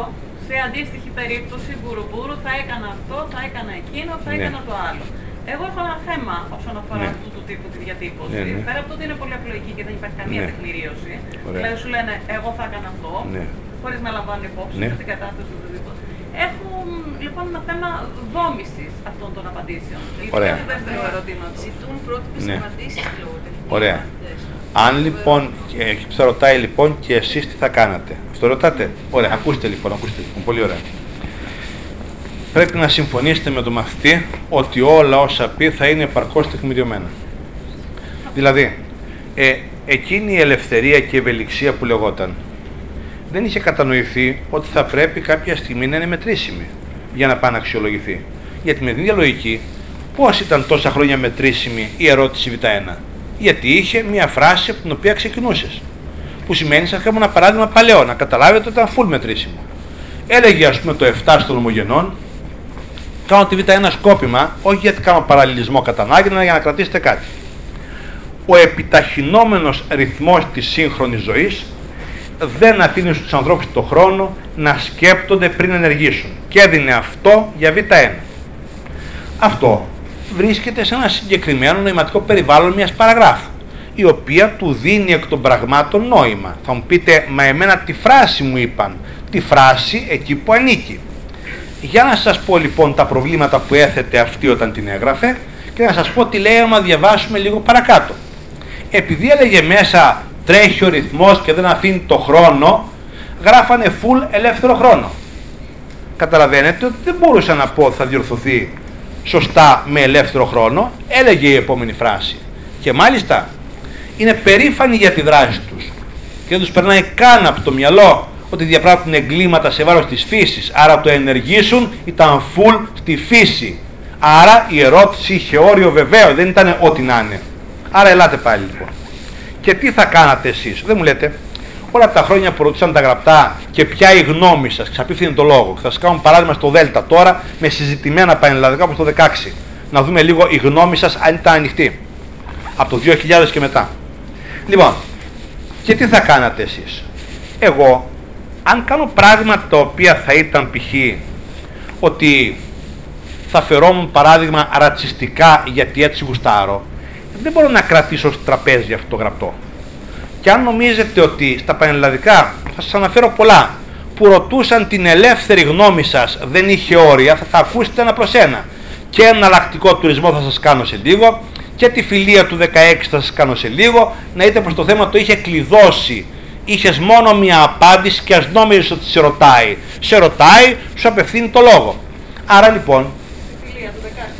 σε αντίστοιχη περίπτωση μπουρουμπουρου θα έκανα αυτό, θα έκανα εκείνο, θα ναι. έκανα το άλλο. Εγώ έχω ένα θέμα όσον αφορά ναι. αυτού του τύπου τη διατύπωση. Ναι, ναι. Πέρα από το ότι είναι πολύ απλοϊκή και δεν υπάρχει καμία ναι. τεκμηρίωση. Δηλαδή σου λένε εγώ θα έκανα αυτό, ναι. Χωρίς να λαμβάνουν υπόψη ναι. την κατάσταση του οτιδήποτε. Έχουν λοιπόν ένα θέμα δόμηση αυτών των απαντήσεων. Ωραία. Λοιπόν, δεύτερο ερώτημα. Ζητούν πρότυπε ναι. απαντήσει Ωραία. Αν λοιπόν, σε ρωτάει λοιπόν και εσείς τι θα κάνατε. Αυτό ρωτάτε. Ωραία, ακούστε λοιπόν, ακούστε λοιπόν, πολύ ωραία πρέπει να συμφωνήσετε με τον μαθητή ότι όλα όσα πει θα είναι επαρκώς τεκμηριωμένα. Δηλαδή, ε, εκείνη η ελευθερία και η ευελιξία που λεγόταν δεν είχε κατανοηθεί ότι θα πρέπει κάποια στιγμή να είναι μετρήσιμη για να πάει να αξιολογηθεί. Γιατί με την ίδια λογική, πώς ήταν τόσα χρόνια μετρήσιμη η ερώτηση Β1. Γιατί είχε μια φράση από την οποία ξεκινούσες. Που σημαίνει, σα κάνω ένα παράδειγμα παλαιό, να καταλάβετε ότι ήταν full μετρήσιμο. Έλεγε, ας πούμε, το 7 των ομογενών, κάνω τη Β1 σκόπιμα, όχι γιατί κάνω παραλληλισμό κατά ανάγκη, αλλά για να κρατήσετε κάτι. Ο επιταχυνόμενος ρυθμός της σύγχρονης ζωής δεν αφήνεις στους ανθρώπους τον χρόνο να σκέπτονται πριν ενεργήσουν και έδινε αυτό για Β1. Αυτό βρίσκεται σε ένα συγκεκριμένο νοηματικό περιβάλλον μιας παραγράφου η οποία του δίνει εκ των πραγμάτων νόημα. Θα μου πείτε, μα εμένα τη φράση μου είπαν, τη φράση εκεί που ανήκει. Για να σας πω λοιπόν τα προβλήματα που έθετε αυτή όταν την έγραφε και να σας πω τι λέει άμα διαβάσουμε λίγο παρακάτω. Επειδή έλεγε μέσα τρέχει ο ρυθμός και δεν αφήνει το χρόνο, γράφανε full ελεύθερο χρόνο. Καταλαβαίνετε ότι δεν μπορούσα να πω θα διορθωθεί σωστά με ελεύθερο χρόνο, έλεγε η επόμενη φράση. Και μάλιστα είναι περήφανοι για τη δράση τους και δεν τους περνάει καν από το μυαλό ότι διαπράττουν εγκλήματα σε βάρος της φύσης. Άρα το ενεργήσουν ήταν full στη φύση. Άρα η ερώτηση είχε όριο βεβαίως, δεν ήταν ό,τι να είναι. Άρα ελάτε πάλι λοιπόν. Και τι θα κάνατε εσείς, δεν μου λέτε, όλα τα χρόνια που ρωτήσαν τα γραπτά και ποια η γνώμη σας, ξαπίφθηνε το λόγο. Θα σας κάνω παράδειγμα στο Δέλτα τώρα με συζητημένα πανελλαδικά όπως το 16. Να δούμε λίγο η γνώμη σας αν ήταν ανοιχτή. Από το 2000 και μετά. Λοιπόν, και τι θα κάνατε εσείς; Εγώ αν κάνω πράγματα τα οποία θα ήταν π.χ. ότι θα φερόμουν παράδειγμα ρατσιστικά γιατί έτσι γουστάρω, δεν μπορώ να κρατήσω στο τραπέζι αυτό το γραπτό. Και αν νομίζετε ότι στα πανελλαδικά, θα σας αναφέρω πολλά, που ρωτούσαν την ελεύθερη γνώμη σας δεν είχε όρια, θα τα ακούσετε ένα προς ένα. Και εναλλακτικό τουρισμό θα σας κάνω σε λίγο και τη φιλία του 16 θα σας κάνω σε λίγο, να είτε προς το θέμα το είχε κλειδώσει είχες μόνο μια απάντηση και ας νόμιζες ότι σε ρωτάει. Σε ρωτάει, σου απευθύνει το λόγο. Άρα λοιπόν,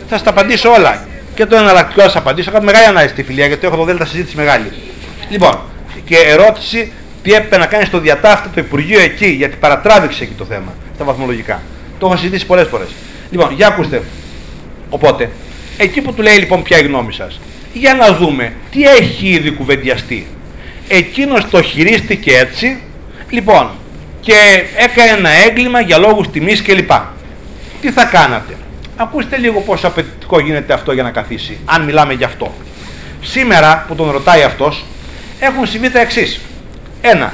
θα στα απαντήσω όλα. Και το εναλλακτικό θα σα απαντήσω. Έχω μεγάλη ανάγκη στη φιλία γιατί έχω το δέλτα συζήτηση μεγάλη. Λοιπόν, και ερώτηση τι έπρεπε να κάνει στο διατάφτη το Υπουργείο εκεί, γιατί παρατράβηξε εκεί το θέμα, στα βαθμολογικά. Το έχω συζητήσει πολλές φορές. Λοιπόν, για ακούστε. Οπότε, εκεί που του λέει λοιπόν ποια η γνώμη σας, για να δούμε τι έχει ήδη κουβεντιαστεί εκείνος το χειρίστηκε έτσι, λοιπόν, και έκανε ένα έγκλημα για λόγους τιμής κλπ. Τι θα κάνατε; Ακούστε λίγο πόσο απαιτητικό γίνεται αυτό για να καθίσει, αν μιλάμε γι' αυτό. Σήμερα που τον ρωτάει αυτός, έχουν συμβεί τα εξής. Ένα,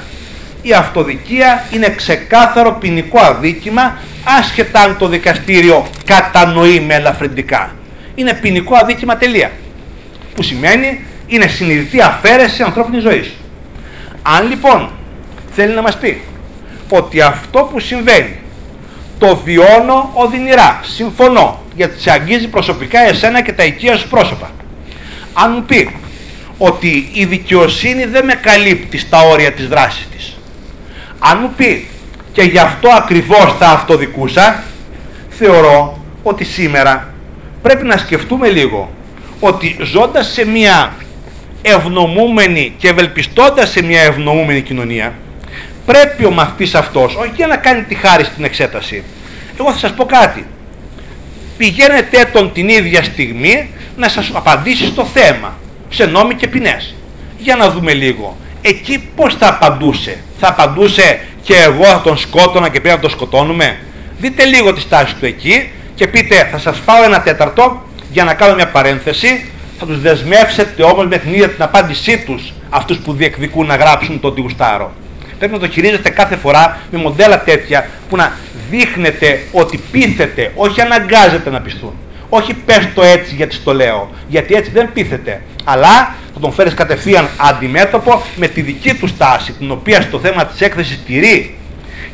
η αυτοδικία είναι ξεκάθαρο ποινικό αδίκημα, άσχετα αν το δικαστήριο κατανοεί με ελαφρυντικά. Είναι ποινικό αδίκημα τελεία. Που σημαίνει είναι συνειδητή αφαίρεση ανθρώπινης ζωής. Αν λοιπόν θέλει να μας πει ότι αυτό που συμβαίνει το βιώνω οδυνηρά, συμφωνώ, γιατί σε αγγίζει προσωπικά εσένα και τα οικεία σου πρόσωπα. Αν μου πει ότι η δικαιοσύνη δεν με καλύπτει στα όρια της δράσης της. Αν μου πει και γι' αυτό ακριβώς θα αυτοδικούσα, θεωρώ ότι σήμερα πρέπει να σκεφτούμε λίγο ότι ζώντας σε μια ευνομούμενη και ευελπιστώντας σε μια ευνομούμενη κοινωνία, πρέπει ο μαθητής αυτός, όχι για να κάνει τη χάρη στην εξέταση, εγώ θα σας πω κάτι. Πηγαίνετε τον την ίδια στιγμή να σας απαντήσει στο θέμα, σε νόμοι και ποινές. Για να δούμε λίγο. Εκεί πώς θα απαντούσε. Θα απαντούσε και εγώ θα τον σκότωνα και πρέπει να τον σκοτώνουμε. Δείτε λίγο τη στάση του εκεί και πείτε θα σας φάω ένα τέταρτο για να κάνω μια παρένθεση. Θα τους δεσμεύσετε όμως με την ίδια την απάντησή τους αυτούς που διεκδικούν να γράψουν το γουστάρω. Πρέπει να το χειρίζετε κάθε φορά με μοντέλα τέτοια που να δείχνετε ότι πείθετε, όχι αναγκάζετε να πιστούν. Όχι πες το έτσι γιατί το λέω, γιατί έτσι δεν πείθεται. Αλλά θα τον φέρεις κατευθείαν αντιμέτωπο με τη δική του στάση, την οποία στο θέμα της έκθεσης τηρεί.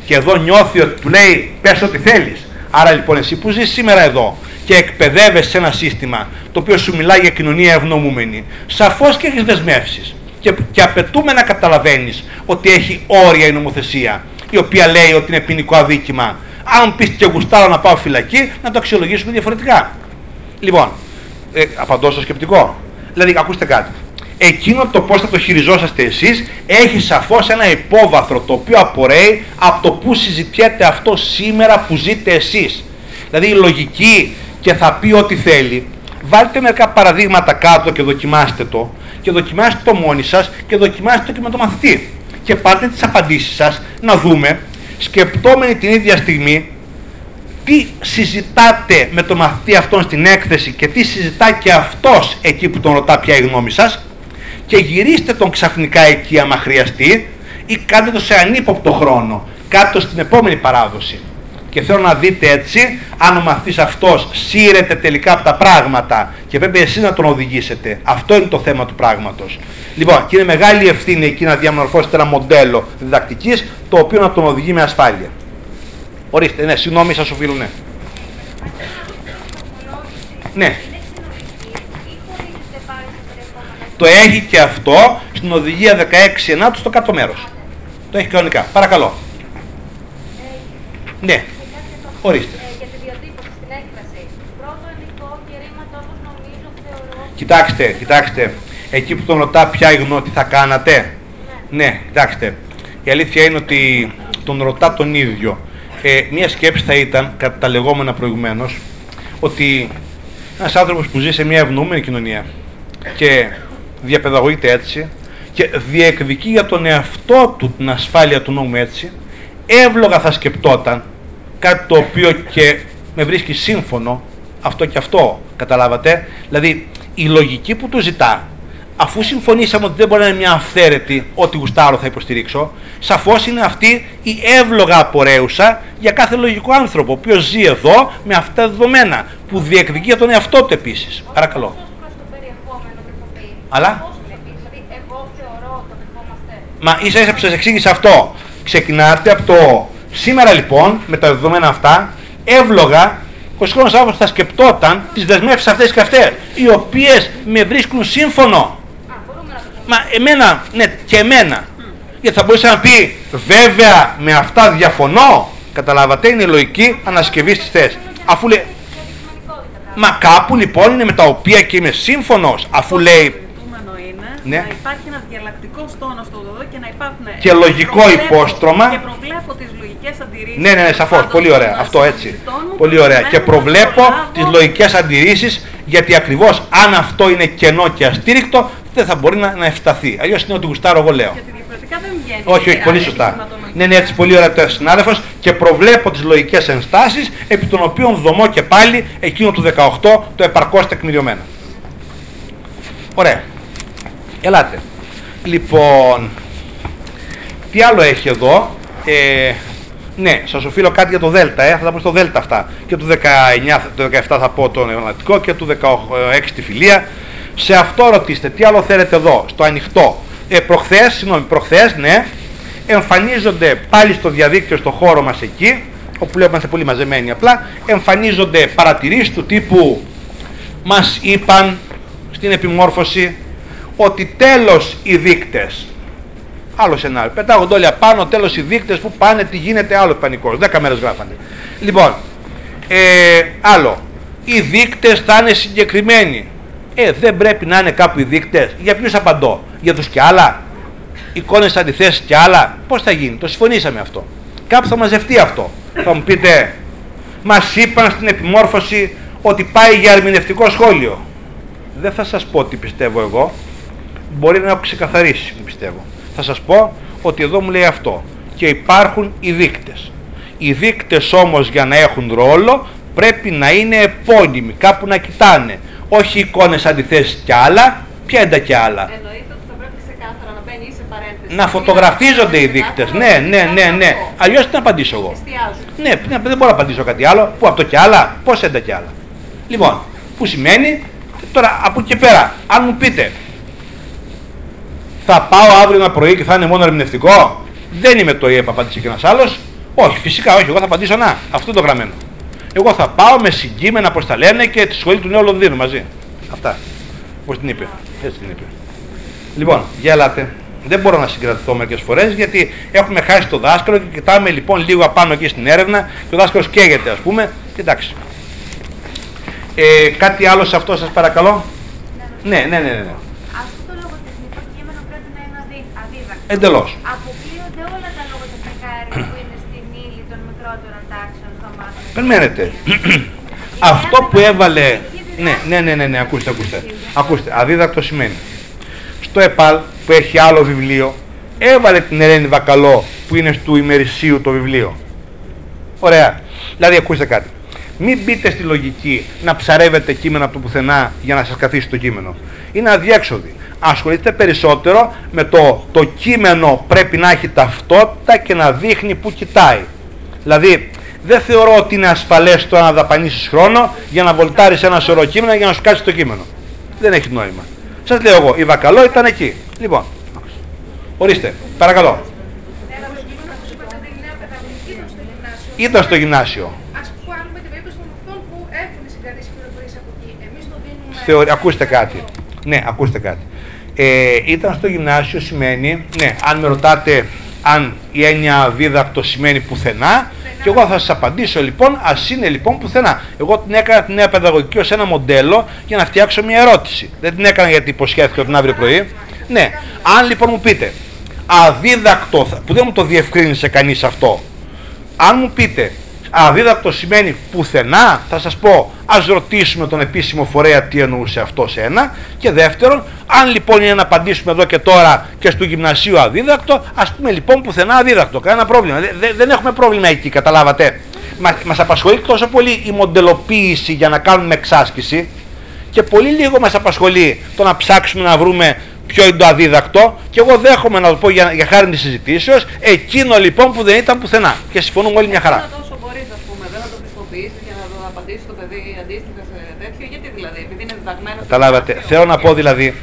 Και εδώ νιώθει ότι του λέει πες ό,τι θέλεις. Άρα λοιπόν εσύ που ζεις σήμερα εδώ και εκπαιδεύεσαι σε ένα σύστημα το οποίο σου μιλάει για κοινωνία ευνομούμενη, σαφώς και έχεις δεσμεύσεις. Και, και απαιτούμε να καταλαβαίνεις ότι έχει όρια η νομοθεσία, η οποία λέει ότι είναι ποινικό αδίκημα. Αν πεις και γουστάρω να πάω φυλακή, να το αξιολογήσουμε διαφορετικά. Λοιπόν, ε, απαντώ στο σκεπτικό. Δηλαδή, ακούστε κάτι. Εκείνο το πώς θα το χειριζόσαστε εσείς έχει σαφώς ένα υπόβαθρο το οποίο απορρέει από το που συζητιέται αυτό σήμερα που ζείτε εσείς. Δηλαδή η λογική και θα πει ό,τι θέλει. Βάλτε μερικά παραδείγματα κάτω και δοκιμάστε το και δοκιμάστε το μόνοι σας και δοκιμάστε το και με το μαθητή. Και πάρτε τις απαντήσεις σας να δούμε σκεπτόμενοι την ίδια στιγμή τι συζητάτε με τον μαθητή αυτόν στην έκθεση και τι συζητά και αυτός εκεί που τον ρωτά ποια η γνώμη σας και γυρίστε τον ξαφνικά εκεί άμα χρειαστεί ή κάντε το σε ανύποπτο χρόνο, κάτω στην επόμενη παράδοση. Και θέλω να δείτε έτσι αν ο μαθητής αυτός σύρεται τελικά από τα πράγματα και πρέπει εσείς να τον οδηγήσετε. Αυτό είναι το θέμα του πράγματος. Λοιπόν, και είναι μεγάλη ευθύνη εκεί να διαμορφώσετε ένα μοντέλο διδακτικής το οποίο να τον οδηγεί με ασφάλεια. Ορίστε, ναι, συγγνώμη, σας οφείλω, ναι. Ναι. Το έχει και αυτό στην οδηγία 16 του στο κάτω μέρος. Το έχει κανονικά. Παρακαλώ. Ναι. Ορίστε. Κοιτάξτε, κοιτάξτε. Εκεί που τον ρωτά ποια η γνώμη, τι θα κάνατε. Ναι. ναι, κοιτάξτε. Η αλήθεια είναι ότι τον ρωτά τον ίδιο. Ε, μία σκέψη θα ήταν, κατά τα λεγόμενα προηγουμένως, ότι ένας άνθρωπος που ζει σε μια ευνοούμενη κοινωνία και διαπαιδαγωγείται έτσι και διεκδικεί για τον εαυτό του την ασφάλεια του νόμου έτσι, εύλογα θα σκεπτόταν κάτι το οποίο και με βρίσκει σύμφωνο αυτό και αυτό, καταλάβατε. Δηλαδή η λογική που του ζητά αφού συμφωνήσαμε ότι δεν μπορεί να είναι μια αυθαίρετη ό,τι γουστάρω θα υποστηρίξω, σαφώς είναι αυτή η εύλογα απορρέουσα για κάθε λογικό άνθρωπο, ο οποίος ζει εδώ με αυτά τα δεδομένα, που διεκδικεί για τον εαυτό του επίσης. Παρακαλώ. Αλλά; Μα ίσα ίσα που σας εξήγησα αυτό. Ξεκινάτε από το σήμερα λοιπόν, με τα δεδομένα αυτά, εύλογα ο σύγχρονο άνθρωπο θα σκεπτόταν τις δεσμεύσεις αυτές και αυτές, οι οποίες με βρίσκουν σύμφωνο. Μα εμένα, ναι, και εμένα. Γιατί θα μπορούσε να πει, βέβαια με αυτά διαφωνώ. Καταλάβατε, είναι λογική ανασκευή τη θέση. Αφού λέει. Μα κάπου λοιπόν είναι με τα οποία και είμαι σύμφωνος, αφού λέει. Ναι. Να υπάρχει ένας διαλλακτικός τόνος στο οδοδό και να υπάρχουν. Και λογικό υπόστρωμα. Και προβλέπω τις λογικές αντιρρήσεις. Ναι, ναι, ναι σαφώς. Πολύ ωραία. Αυτό έτσι. Πολύ ωραία. Και προβλέπω τις λογικές αντιρρήσεις γιατί ακριβώς αν αυτό είναι κενό και αστήρικτο, δεν θα μπορεί να, να ευσταθεί. Αλλιώς είναι ότι γουστάρω, εγώ λέω. Γιατί διαφορετικά δεν βγαίνει. Όχι, όχι, πολύ σωστά. Ναι, ναι, έτσι πολύ ωραία το συνάδελφος και προβλέπω τις λογικές ενστάσεις επί των οποίων δομώ και πάλι εκείνο του 18 το επαρκώς τεκμηριωμένο. Ωραία. Ελάτε. Λοιπόν, τι άλλο έχει εδώ; Ε, ναι, σας οφείλω κάτι για το Δέλτα, ε, θα τα πω στο Δέλτα αυτά. Και του 19, το 17 θα πω το νεονατικό και του 16 τη φιλία. Σε αυτό ρωτήστε, τι άλλο θέλετε εδώ, στο ανοιχτό. Ε, προχθές, συγγνώμη, προχθές, ναι, εμφανίζονται πάλι στο διαδίκτυο, στο χώρο μας εκεί, όπου λέω είμαστε πολύ μαζεμένοι απλά, εμφανίζονται παρατηρήσεις του τύπου μας είπαν στην επιμόρφωση ότι τέλος οι δείκτες άλλο σενάριο. Πετάγονται όλοι απάνω, τέλος οι δείκτες που πάνε, τι γίνεται, άλλο πανικός. Δέκα μέρες γράφανε. Λοιπόν, ε, άλλο. Οι δείκτες θα είναι συγκεκριμένοι. Ε, δεν πρέπει να είναι κάπου οι δείκτες. Για ποιους απαντώ, Για τους κι άλλα; Εικόνες αντιθέσεις κι άλλα; Πώς θα γίνει, το συμφωνήσαμε αυτό. Κάπου θα μαζευτεί αυτό. Θα μου πείτε, μας είπαν στην επιμόρφωση ότι πάει για ερμηνευτικό σχόλιο. Δεν θα σας πω τι πιστεύω εγώ. Μπορεί να έχω ξεκαθαρίσει, πιστεύω. Θα σας πω ότι εδώ μου λέει αυτό. Και υπάρχουν οι δείκτες. Οι δείκτες όμως για να έχουν ρόλο πρέπει να είναι επώνυμοι, κάπου να κοιτάνε. Όχι εικόνες αντιθέσεις κι άλλα, ποια είναι τα κι άλλα; Εννοείται ότι θα πρέπει ξεκάθαρα να μπαίνει ή σε παρένθεση. Να φωτογραφίζονται οι δείκτες. Ναι, ναι, ναι, ναι. Αλλιώς τι να απαντήσω εγώ; Εστιάζουν. Ναι, ναι, δεν μπορώ να απαντήσω κάτι άλλο. Πού από το κι άλλα, πώς είναι τα κι άλλα; Λοιπόν, που σημαίνει, τώρα από εκεί και πέρα, αν μου πείτε, θα πάω αύριο ένα πρωί και θα είναι μόνο ερμηνευτικό, δεν είμαι το ΙΕΠ, απάντησε και ένας άλλος. Όχι, φυσικά όχι, εγώ θα απαντήσω να. Αυτό είναι το γραμμένο. Εγώ θα πάω με συγκείμενα, πώς τα λένε, και τη σχολή του Νέου Λονδίνου μαζί. Αυτά. Πώς την είπε. Έτσι την είπε. Λοιπόν, για ελάτε. Δεν μπορώ να συγκρατηθώ μερικές φορές γιατί έχουμε χάσει το δάσκαλο και κοιτάμε λοιπόν λίγο απάνω εκεί στην έρευνα και ο δάσκαλος καίγεται, ας πούμε. Και εντάξει. Ε, κάτι άλλο σε αυτό, σας παρακαλώ; Ναι, ναι, ναι, ναι. ναι. Αυτό το λογοτεχνικό κείμενο πρέπει να είναι αδύ, αδίδακτο. Εντελώς. Αποκλείονται όλα τα λογοτεχνικά έργα που είναι στην ύλη των μικρότερων τάξεων στο μάθημα. Περιμένετε. Αυτό που έβαλε. Ναι, ναι, ναι, ναι, ναι, ακούστε, ακούστε. Ακούστε, αδίδακτο σημαίνει. Στο ΕΠΑΛ που έχει άλλο βιβλίο, έβαλε την Ελένη Βακαλό που είναι του ημερησίου το βιβλίο. Ωραία. Δηλαδή, ακούστε κάτι. Μην μπείτε στη λογική να ψαρεύετε κείμενα από το πουθενά για να σας καθίσει το κείμενο. Είναι αδιέξοδη. Ασχοληθείτε περισσότερο με το το κείμενο πρέπει να έχει ταυτότητα και να δείχνει που κοιτάει. Δηλαδή, δεν θεωρώ ότι είναι ασφαλές το να δαπανίσεις χρόνο για να βολτάρεις ένα σωρό κείμενα για να σου κάτσει το κείμενο. Δεν έχει νόημα. Σας λέω εγώ, η Βακαλό ήταν εκεί. Λοιπόν, ορίστε, παρακαλώ. Ένα από το κείμενο που σου είπατε είναι νέα παιδαγωγική ήταν στο γυμνάσιο. Ήταν στο γυμνάσιο. Α πάρουμε την περίπτωση των αυτών που έχουν συγκρατήσει πληροφορίε από εκεί. Εμεί το δίνουμε. Θεωρεί, ακούστε κάτι. Ναι, ακούστε κάτι. Ε, ήταν στο γυμνάσιο σημαίνει, ναι, αν με ρωτάτε αν η έννοια δίδακτο σημαίνει πουθενά, και εγώ θα σας απαντήσω λοιπόν, ας είναι λοιπόν πουθενά. Εγώ την έκανα τη νέα παιδαγωγική ως ένα μοντέλο για να φτιάξω μια ερώτηση. Δεν την έκανα γιατί υποσχέθηκα την αύριο πρωί. Ναι, αν λοιπόν μου πείτε, αδίδακτο, θα- που δεν μου το διευκρίνησε κανείς αυτό, αν μου πείτε αδίδακτο σημαίνει πουθενά, θα σας πω ας ρωτήσουμε τον επίσημο φορέα τι εννοούσε αυτό σε ένα και δεύτερον, αν λοιπόν είναι να απαντήσουμε εδώ και τώρα και στο γυμνασίου αδίδακτο, ας πούμε λοιπόν πουθενά αδίδακτο, κανένα πρόβλημα. Δε- δε- δεν έχουμε πρόβλημα εκεί, καταλάβατε. Μα, μας απασχολεί τόσο πολύ η μοντελοποίηση για να κάνουμε εξάσκηση και πολύ λίγο μας απασχολεί το να ψάξουμε να βρούμε ποιο είναι το αδίδακτο και εγώ δέχομαι να το πω για, για χάρη της συζητήσεως εκείνο λοιπόν που δεν ήταν πουθενά και συμφωνούμε όλοι μια χαρά. Αυτό τόσο μπορείς, ας πούμε, δεν να το πιστοποιήσεις για να το απαντήσει το παιδί αντίστοιχα σε τέτοιο. Γιατί δηλαδή, επειδή είναι διδαγμένο. στο Καταλάβατε. γυμνάσιο. Θέλω να πω δηλαδή,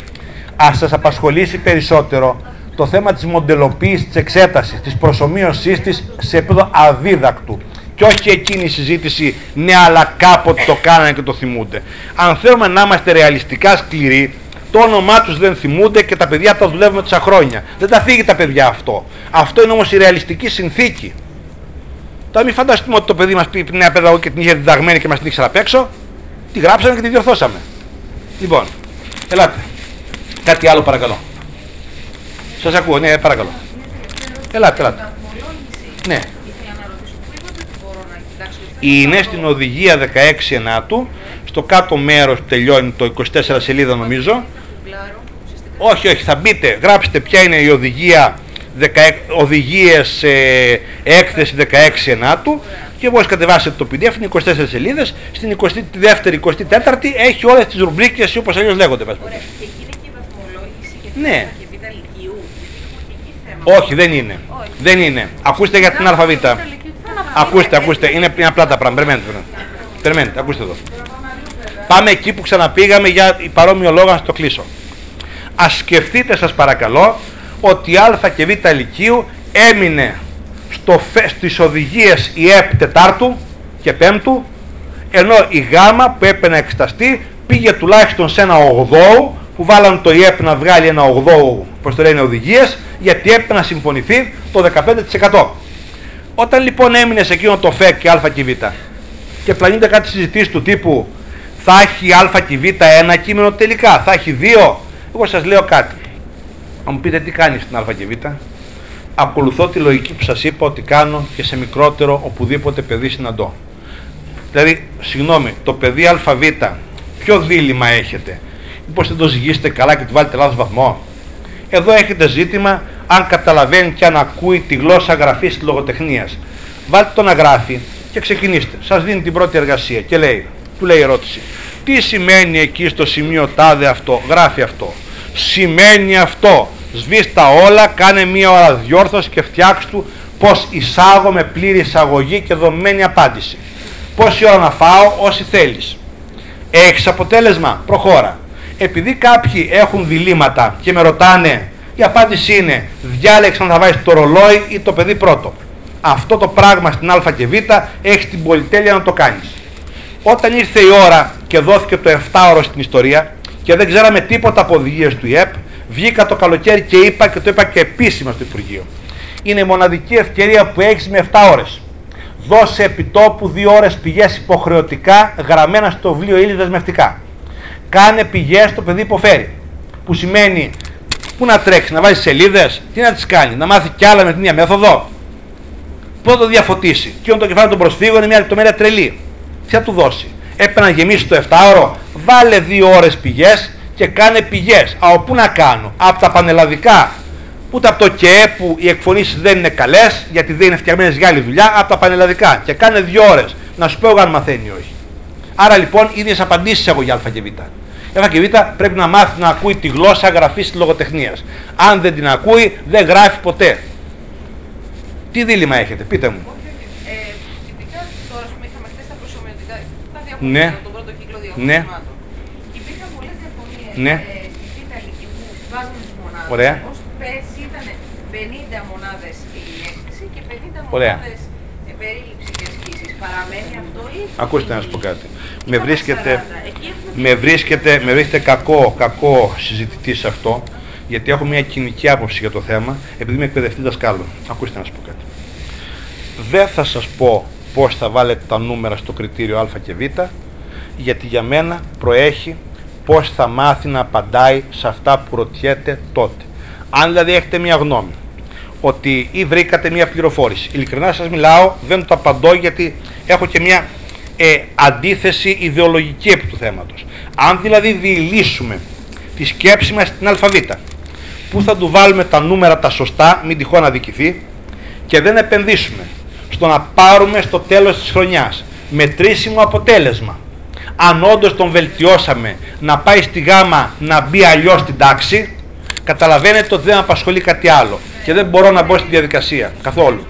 ας σας απασχολήσει περισσότερο το θέμα της μοντελοποίησης της εξέτασης, της προσωμείωσής της σε επίπεδο αδίδακτου. Και όχι εκείνη η συζήτηση, ναι αλλά κάποτε το κάνανε και το θυμούνται. Αν θέλουμε να είμαστε ρεαλιστικά σκληροί, το όνομά τους δεν θυμούνται και τα παιδιά τα δουλεύουμε τόσα χρόνια. Δεν τα φύγει τα παιδιά αυτό. Αυτό είναι όμως η ρεαλιστική συνθήκη. Τώρα μην φανταστούμε ότι το παιδί μας πει νέα παιδαγωγή και την είχε διδαγμένη και μας την ήξερα απ' έξω. Τη γράψαμε και τη διορθώσαμε. Λοιπόν, ελάτε. Κάτι άλλο παρακαλώ. Σας ακούω, ναι, παρακαλώ. Ελάτε, ελάτε. Βαθμολόγηση. Ναι. Ήθελα να ρωτήσω, πού είπατε ότι μπορώ να κοιτάξω. Είναι στην οδηγία 16 ενάτου, στο κάτω μέρος τελειώνει το 24 σελίδα νομίζω. Να κουμπλάρω, ουσιαστικά. Όχι, όχι, θα μπείτε, γράψτε ποια είναι η οδηγία 16, οδηγίες ε, έκθεση 16 ενάτου και μόλις κατεβάσετε το PDF είναι 24 σελίδες, στην 22η, 24η έχει όλες τις ρουμπρίκες ή όπως αλλιώς λέγονται. πας Ωραία. Και εκεί είναι και η βαθμολόγηση για την Ναι. Α και β λυκείου. Γιατί έχουμε και εκεί θέμα. Όχι, δεν είναι. Όχι. Δεν είναι. Ακούστε για την ΑΒ. Ακούστε, ακούστε, είναι, είναι απλά τα πράγματα. Περιμένετε, περιμένετε. Περιμένετε, ακούστε εδώ. Πάμε εκεί που ξαναπήγαμε για παρόμοιο λόγο να το κλείσω. Ας σκεφτείτε σας παρακαλώ ότι η Α και Β Λυκείου έμεινε στο, φε- στις οδηγίες η ΕΠ Τετάρτου και Πέμπτου ενώ η Γ που έπρεπε να εξεταστεί πήγε τουλάχιστον σε ένα 8 που βάλαν το ΙΕΠ να βγάλει ένα 8 πώς το λένε οδηγίες γιατί έπρεπε να συμφωνηθεί το 15%. Όταν λοιπόν έμεινε σε εκείνο το ΦΕΚ και Α και Β και πλανούνται κάτι συζητήσεις του τύπου θα έχει Α και Β ένα κείμενο τελικά, θα έχει δύο, εγώ σας λέω κάτι. Να μου πείτε τι κάνεις στην Α και Β. Ακολουθώ τη λογική που σας είπα ότι κάνω και σε μικρότερο οπουδήποτε παιδί συναντώ. Δηλαδή, συγγνώμη, το παιδί ΑΒ, ποιο δίλημα έχετε; Μήπως δεν το ζυγίσετε καλά και του βάλετε λάθος βαθμό; Εδώ έχετε ζήτημα αν καταλαβαίνει και αν ακούει τη γλώσσα γραφής της λογοτεχνίας. βάλτε το να γράφει και ξεκινήστε. Σας δίνει την πρώτη εργασία και λέει, του λέει η ερώτηση, τι σημαίνει εκεί στο σημείο τάδε αυτό, γράφει αυτό. Σημαίνει αυτό. Σβήστα όλα, κάνε μία ώρα διόρθωση και φτιάξ του πως εισάγω με πλήρη εισαγωγή και δομημένη απάντηση. Πόση ώρα να φάω, όσοι θέλεις. Έχεις αποτέλεσμα, προχώρα. Επειδή κάποιοι έχουν διλήμματα και με ρωτάνε, η απάντηση είναι διάλεξε να θα βάζεις το ρολόι ή το παιδί πρώτο. Αυτό το πράγμα στην α και β έχεις την πολυτέλεια να το κάνεις. Όταν ήρθε η ώρα και δόθηκε το 7ωρο στην ιστορία και δεν ξέραμε τίποτα από οδηγίες του ΙΕΠ, βγήκα το καλοκαίρι και είπα και το είπα και επίσημα στο Υπουργείο. Είναι η μοναδική ευκαιρία που έχεις με 7 ώρες. Δώσε επιτόπου 2 ώρες πηγές υποχρεωτικά γραμμένα στο βιβλίο ύλη δεσμευτικά. Κάνε πηγές το παιδί υποφέρει. Που σημαίνει πού να τρέξει, να βάζει σελίδες, τι να τις κάνει, να μάθει κι άλλα με την ίδια μέθοδο. Πού θα το διαφωτίσει. Και όταν το κεφάλι των προσφύγων είναι μια λεπτομέρεια τρελή. Τι θα του δώσει. Έπρεπε να γεμίσει το 7ωρο, βάλε 2 ώρες πηγές και κάνε πηγές. Από πού να κάνω, από τα πανελλαδικά, ούτε από το ΚΕΕ που οι εκφωνήσεις δεν είναι καλές, γιατί δεν είναι φτιαγμένες για άλλη δουλειά, από τα πανελλαδικά. Και κάνε 2 ώρες. Να σου πω αν μαθαίνει ή όχι. Άρα λοιπόν ίδιες απαντήσεις έχω για Α και Β. Η Α και Β πρέπει να μάθει να ακούει τη γλώσσα γραφής της λογοτεχνίας. Αν δεν την ακούει, δεν γράφει ποτέ. Τι δίλημα έχετε, πείτε μου. Ε, τυπικά τώρα, ας πούμε, είχαμε χθες τα προσωμιωτικά, τα Ναι. διαγωνίσματα, τον πρώτο κύκλο διαγωνισμάτων. Υπήρχαν πολλές διαφωνίες Ναι. ε, στη Β' Λυκειού, βάζουμε τις μονάδες. Ωραία. Ως πέρσι ήταν 50 μονάδες η έκθεση και 50 Ωραία. μονάδες ε, περίληψη και ασκήσεις. Παραμένει αυτό ή... Ακούστε να σας πω κάτι. Με Ήταν βρίσκεται, 40. Εκεί έχουμε με βρίσκεται, με βρίσκεται κακό, κακό συζητητή σε αυτό, γιατί έχω μια κοινική άποψη για το θέμα, επειδή είμαι εκπαιδευτής δασκάλων. Ακούστε να σας πω κάτι. Δεν θα σας πω πώς θα βάλετε τα νούμερα στο κριτήριο α και β, γιατί για μένα προέχει πώς θα μάθει να απαντάει σε αυτά που ρωτιέται τότε. Αν δηλαδή έχετε μια γνώμη, ότι ή βρήκατε μια πληροφόρηση. Ειλικρινά σας μιλάω, δεν το απαντώ γιατί έχω και μια ε, αντίθεση ιδεολογική επί του θέματος. Αν δηλαδή διηλύσουμε τη σκέψη μας στην αλφαβήτα, που θα του βάλουμε τα νούμερα τα σωστά, μην τυχόν αδικηθεί, και δεν επενδύσουμε στο να πάρουμε στο τέλος της χρονιάς μετρήσιμο αποτέλεσμα. Αν όντως τον βελτιώσαμε να πάει στη γάμα να μπει αλλιώς στην τάξη, καταλαβαίνετε ότι δεν με απασχολεί κάτι άλλο και δεν μπορώ να μπω στη διαδικασία καθόλου.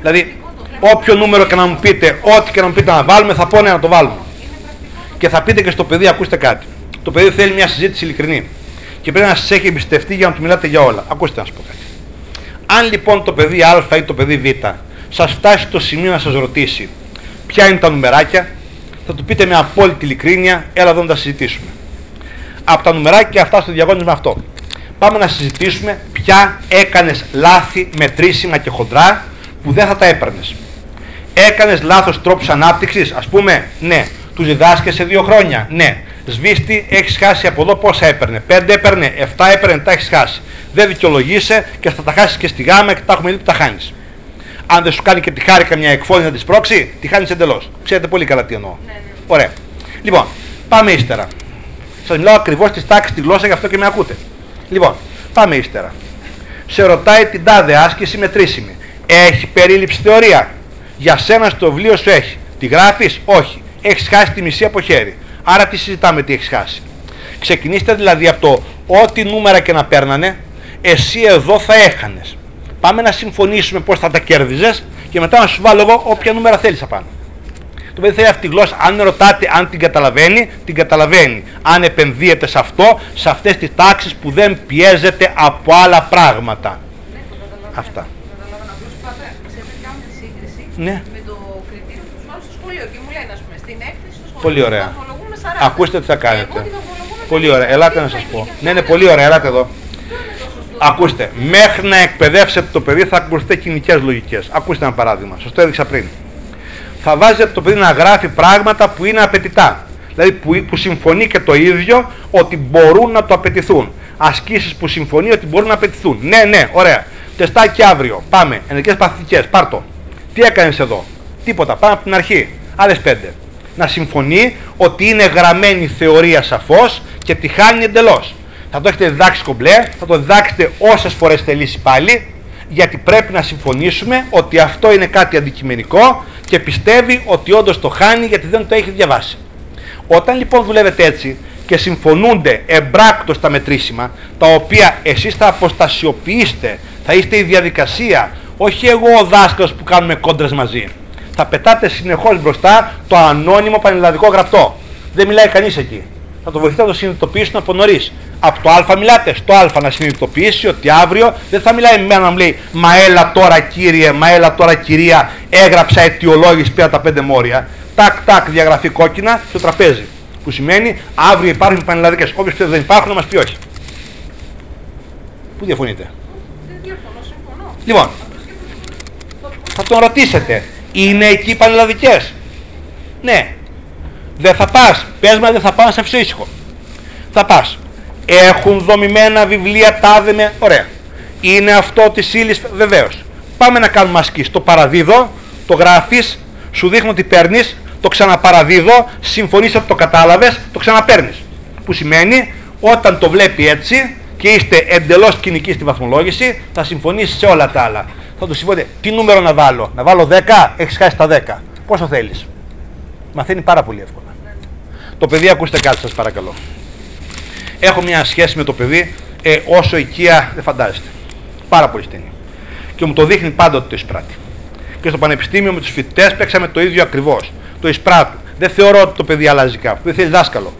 Δηλαδή, όποιο νούμερο και να μου πείτε, ό,τι και να μου πείτε να βάλουμε, θα πω ναι, να το βάλουμε. Και θα πείτε και στο παιδί, ακούστε κάτι. Το παιδί θέλει μια συζήτηση ειλικρινή. Και πρέπει να σας έχει εμπιστευτεί για να του μιλάτε για όλα. Ακούστε να σας πω κάτι. Αν λοιπόν το παιδί Α ή το παιδί Β σας φτάσει στο σημείο να σας ρωτήσει ποια είναι τα νουμεράκια, θα του πείτε με απόλυτη ειλικρίνεια, έλα εδώ να τα συζητήσουμε. Από τα νουμεράκια αυτά στο διαγώνισμα αυτό. Πάμε να συζητήσουμε ποια έκανες λάθη μετρήσιμα και χοντρά που δεν θα τα έπαιρνες. Έκανες λάθος τρόπους ανάπτυξης, ας πούμε, ναι. Τους διδάσκες σε δύο χρόνια, ναι. Σβήστη, έχεις χάσει από εδώ πόσα έπαιρνε. 5 έπαιρνε, 7 έπαιρνε, τα έχεις χάσει. Δεν δικαιολογείσαι και θα τα χάσεις και στη γάμα και τα έχουμε δει που τα χάνεις. Αν δεν σου κάνει και τη χάρη καμιά εκφώνηση να της πρόξει, τη χάνεις εντελώς. Ξέρετε πολύ καλά τι εννοώ. Ναι, ναι. Ωραία. Λοιπόν, πάμε ύστερα. Σας μιλάω ακριβώς της τάξης τη γλώσσα, γι' αυτό και με ακούτε. Λοιπόν, πάμε ύστερα. Σε ρωτάει την τάδε άσκηση μετρήσιμη. Έχει περίληψη θεωρία. Για σένα στο βιβλίο σου έχει. Τη γράφεις, όχι. Έχεις χάσει τη μισή από χέρι. Άρα τι συζητάμε, τι έχεις χάσει. Ξεκινήστε δηλαδή από το ό,τι νούμερα και να παίρνανε, εσύ εδώ θα έχανες. Πάμε να συμφωνήσουμε πώς θα τα κέρδιζες και μετά να σου βάλω εγώ όποια νούμερα θέλεις απάνω. Το παιδί θέλει αυτή τη γλώσσα. Αν ρωτάτε αν την καταλαβαίνει, την καταλαβαίνει. Αν επενδύεται σε αυτό, σε αυτές τις τάξεις που δεν πιέζεται από άλλα πράγματα. Ναι, το καταλαβαίνω. Αυτά. Το καταλαβαίνω. Απλώς πάντα, ξέρετε, κάνουμε τη σύγκριση Ναι. με το κριτήριο που τους βάλουν στο σχολείο και μου λένε, ας πούμε, στην έκθεση στο σχολείο Πολύ ωραία. θα ομολογούμε 40. Ακούστε τι θα Εγώ κάνετε. τι θα ομολογούμε Πολύ 50. ωραία. Ελάτε να Τι σας θα πω. γίνει, Ναι, ναι, αυτό πολύ ωραία. Ελάτε εδώ. δεν είναι το σωστό. Ακούστε, μέχρι να εκπαιδεύσετε το παιδί θα ακολουθείτε κοινικές λογικές. Ακούστε ένα παράδειγμα. Σας το έδειξα πριν. Θα βάζετε το παιδί να γράφει πράγματα που είναι απαιτητά. Δηλαδή που, που συμφωνεί και το ίδιο ότι μπορούν να το απαιτηθούν. Ασκήσεις που συμφωνεί ότι μπορούν να απαιτηθούν. Ναι, ναι, ωραία. Τεστάκι αύριο. Πάμε. Ενεργές παθητικές. Πάρτο. Τι έκανες εδώ; Τίποτα. Πάμε από την αρχή. Άλλες πέντε. Να συμφωνεί ότι είναι γραμμένη θεωρία σαφώς και τη χάνει εντελώς. Θα το έχετε διδάξει κομπλέ, θα το διδάξετε όσες φορές θελήσει πάλι. Γιατί πρέπει να συμφωνήσουμε ότι αυτό είναι κάτι αντικειμενικό και πιστεύει ότι όντως το χάνει γιατί δεν το έχει διαβάσει. Όταν λοιπόν δουλεύετε έτσι και συμφωνούνται εμπράκτος τα μετρήσιμα, τα οποία εσείς θα αποστασιοποιήσετε, θα είστε η διαδικασία, όχι εγώ ο δάσκαλος που κάνουμε κόντρες μαζί. Θα πετάτε συνεχώς μπροστά το ανώνυμο πανελλαδικό γραπτό. Δεν μιλάει κανείς εκεί. Θα το βοηθήσετε να το συνειδητοποιήσουν από νωρίς. Από το Α μιλάτε, στο Α να συνειδητοποιήσει ότι αύριο δεν θα μιλάει με εμένα να μου λέει Μα έλα τώρα κύριε, μα έλα τώρα κυρία, έγραψα αιτιολόγηση πέρα τα πέντε μόρια. Τάκ, τάκ, διαγραφή κόκκινα στο τραπέζι. Που σημαίνει αύριο υπάρχουν πανελλαδικές. Όποιος πιστεύει δεν υπάρχουν, να μας πει όχι. Πού διαφωνείτε; Δεν διαφωνώ, συμφωνώ. Λοιπόν, θα τον ρωτήσετε, είναι εκεί πανελλαδικές; Ναι. Δεν θα πας. Πες μας δεν θα πάω να σε αφήσω ήσυχο. Θα πας. Έχουν δομημένα βιβλία τάδε με. Ωραία. Είναι αυτό της ύλης. Βεβαίως. Πάμε να κάνουμε ασκή. Το παραδίδω, το γράφεις, σου δείχνω τι παίρνεις, το ξαναπαραδίδω, συμφωνείς ότι το κατάλαβες, το ξαναπαίρνεις. Που σημαίνει όταν το βλέπει έτσι και είστε εντελώς κοινικοί στη βαθμολόγηση, θα συμφωνήσει σε όλα τα άλλα. Θα του συμφωνείτε, τι νούμερο να βάλω, να βάλω 10, έχεις χάσει τα 10. Πόσο θέλεις. Μαθαίνει πάρα πολύ εύκολα. Το παιδί, ακούστε κάτι, σας παρακαλώ. Έχω μια σχέση με το παιδί ε, όσο οικία δεν φαντάζεστε. Πάρα πολύ στενή. Και μου το δείχνει πάντοτε το εισπράτη. Και στο πανεπιστήμιο με τους φοιτητές παίξαμε το ίδιο ακριβώς. Το εισπράττω. Δεν θεωρώ ότι το παιδί αλλάζει κάπου. Δεν θέλεις δάσκαλο.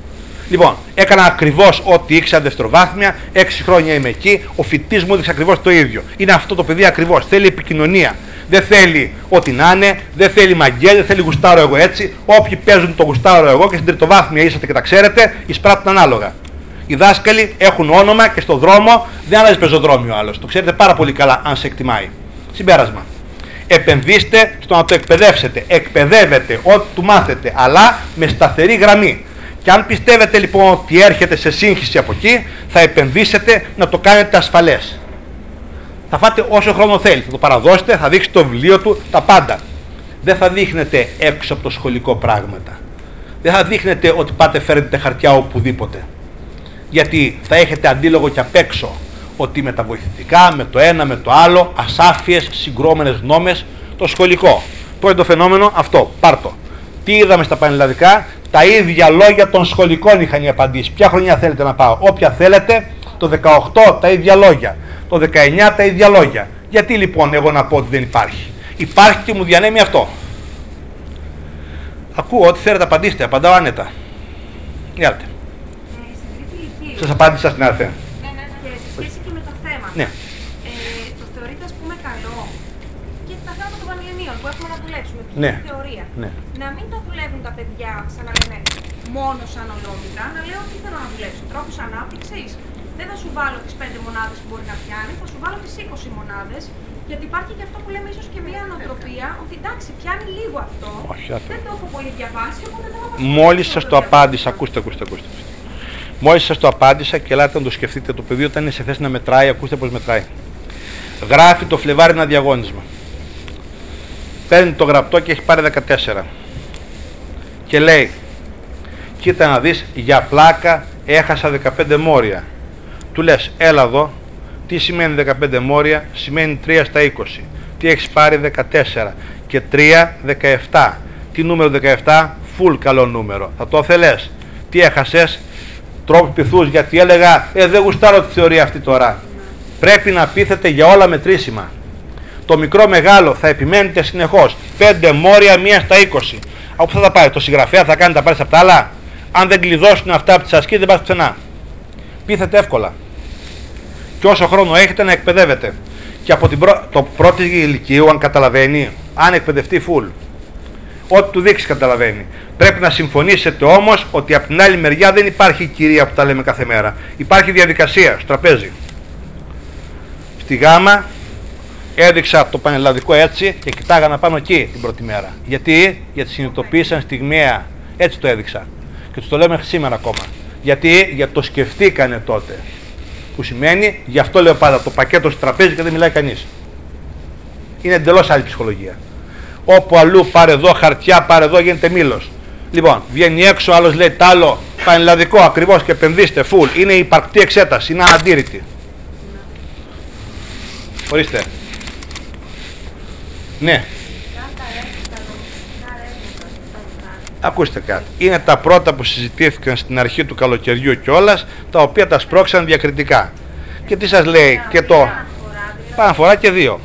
Λοιπόν, έκανα ακριβώς ό,τι ήξερα δευτεροβάθμια, έξι χρόνια είμαι εκεί, ο φοιτητής μου έδειξε ακριβώς το ίδιο. Είναι αυτό το παιδί ακριβώς. Θέλει επικοινωνία. Δεν θέλει ό,τι να είναι, δεν θέλει μαγκέλ, δεν θέλει γουστάρω εγώ έτσι. Όποιοι παίζουν το γουστάρω εγώ και στην τριτοβάθμια είσαστε και τα ξέρετε, εισπράττουν ανάλογα. Οι δάσκαλοι έχουν όνομα και στο δρόμο δεν αλλάζει πεζοδρόμιο άλλος. Το ξέρετε πάρα πολύ καλά αν σε εκτιμάει. Συμπέρασμα. Επενδύστε στο να το εκπαιδεύσετε. Εκπαιδεύετε ό,τι του μάθετε, αλλά με σταθερή γραμμή. Και αν πιστεύετε λοιπόν ότι έρχεται σε σύγχυση από εκεί, θα επενδύσετε να το κάνετε ασφαλές. Θα φάτε όσο χρόνο θέλει, θα το παραδώσετε, θα δείξετε το βιβλίο του, τα πάντα. Δεν θα δείχνετε έξω από το σχολικό πράγματα. Δεν θα δείχνετε ότι πάτε φέρνετε χαρτιά οπουδήποτε. Γιατί θα έχετε αντίλογο και απ' έξω ότι με τα βοηθητικά, με το ένα, με το άλλο, ασάφειες, συγκρόμενες νόμες, το σχολικό. Πρώτο φαινόμενο αυτό, πάρτο. Τι είδαμε στα πανελλαδικά, τα ίδια λόγια των σχολικών είχαν οι απαντήσεις. Ποια χρονιά θέλετε να πάω, όποια θέλετε, το 18 τα ίδια λόγια, το 19 τα ίδια λόγια. Γιατί λοιπόν εγώ να πω ότι δεν υπάρχει; Υπάρχει και μου διανέμει αυτό. Ακούω ό,τι θέλετε απαντήστε, απαντάω άνετα. Γιάτε. Ε, στην τρίτη ηλικία. Σας απάντησα στην άρθρα. Ναι, ναι, ναι. Και σε σχέση και με το θέμα. Ναι. Ε, το θεωρείτε, ας πούμε, καλό και τα θέματα των πανελληνίων που έχουμε να δουλέψουμε. Την Ναι. θεωρία. Ναι. Να μην τα δουλεύουν τα παιδιά, σαν να λένε μόνο σαν ολόμητρα, να λέω τι θέλω να δουλέψω. Τρόπου ανάπτυξης. Δεν θα σου βάλω τις 5 μονάδες που μπορεί να πιάνει, θα σου βάλω τις 20 μονάδες. Γιατί υπάρχει και αυτό που λέμε ίσως και μια νοοτροπία ότι εντάξει, πιάνει λίγο αυτό. Όχι, αυτό. δεν το έχω πολύ διαβάσει, οπότε δεν θα μας Μόλις το σας το διαβάσω. απάντησα, ακούστε, ακούστε, ακούστε. Μόλις σας το απάντησα και ελάτε να το σκεφτείτε, το παιδί όταν είναι σε θέση να μετράει, ακούστε πώς μετράει. Γράφει το Φλεβάρι ένα διαγώνισμα. Παίρνει το γραπτό και έχει πάρει 14. Και λέει, κοίτα να δεις, για πλάκα έχασα 15 μόρια. Του λες, έλα εδώ, τι σημαίνει 15 μόρια, σημαίνει 3 στα 20. Τι έχεις πάρει 14 και 3 17. Τι νούμερο 17, full καλό νούμερο. Θα το θέλες. Τι έχασες, τρόποι πυθούς γιατί έλεγα, ε δεν γουστάρω τη θεωρία αυτή τώρα. Πρέπει να πείθετε για όλα μετρήσιμα. Το μικρό μεγάλο θα επιμένετε συνεχώς. 5 μόρια, 1 στα 20. Από πού θα τα πάρει, το συγγραφέα θα κάνει τα πάρεις από τα άλλα; Αν δεν κλειδώσουν αυτά από τις ασκήσεις δεν πας πουθενά. Πείθετε εύκολα και όσο χρόνο έχετε να εκπαιδεύετε. Και από την πρω... το πρώτη ηλικίου, αν καταλαβαίνει, αν εκπαιδευτεί full, ό,τι του δείξεις καταλαβαίνει. Πρέπει να συμφωνήσετε όμως ότι από την άλλη μεριά δεν υπάρχει κυρία που τα λέμε κάθε μέρα. Υπάρχει διαδικασία στο τραπέζι. Στη γάμα έδειξα το πανελλαδικό έτσι και κοιτάγανα πάνω εκεί την πρώτη μέρα. Γιατί, γιατί συνειδητοποίησαν στιγμιαία. Έτσι το έδειξα. Και τους το λέμε σήμερα ακόμα. Γιατί, γιατί το σκεφτήκανε τότε που σημαίνει, γι' αυτό λέω πάντα, το πακέτο στο τραπέζι και δεν μιλάει κανείς. Είναι εντελώς άλλη ψυχολογία. Όπου αλλού πάρε εδώ χαρτιά, πάρε εδώ γίνεται μήλος. Λοιπόν, βγαίνει έξω, άλλος λέει τ' άλλο, πανελλαδικό ακριβώς και επενδύστε, full. Είναι υπαρκτή εξέταση, είναι αναντήρητη. Ορίστε. Ναι, Κάτα έρευνα, νομιστικά ρεύματα, αυτά ακούστε κάτι. Είναι τα πρώτα που συζητήθηκαν στην αρχή του καλοκαιριού κιόλας, τα οποία τα σπρώξαν διακριτικά. Και τι σας λέει και το Αναφορά, δηλαδή, Παναφορά και δύο.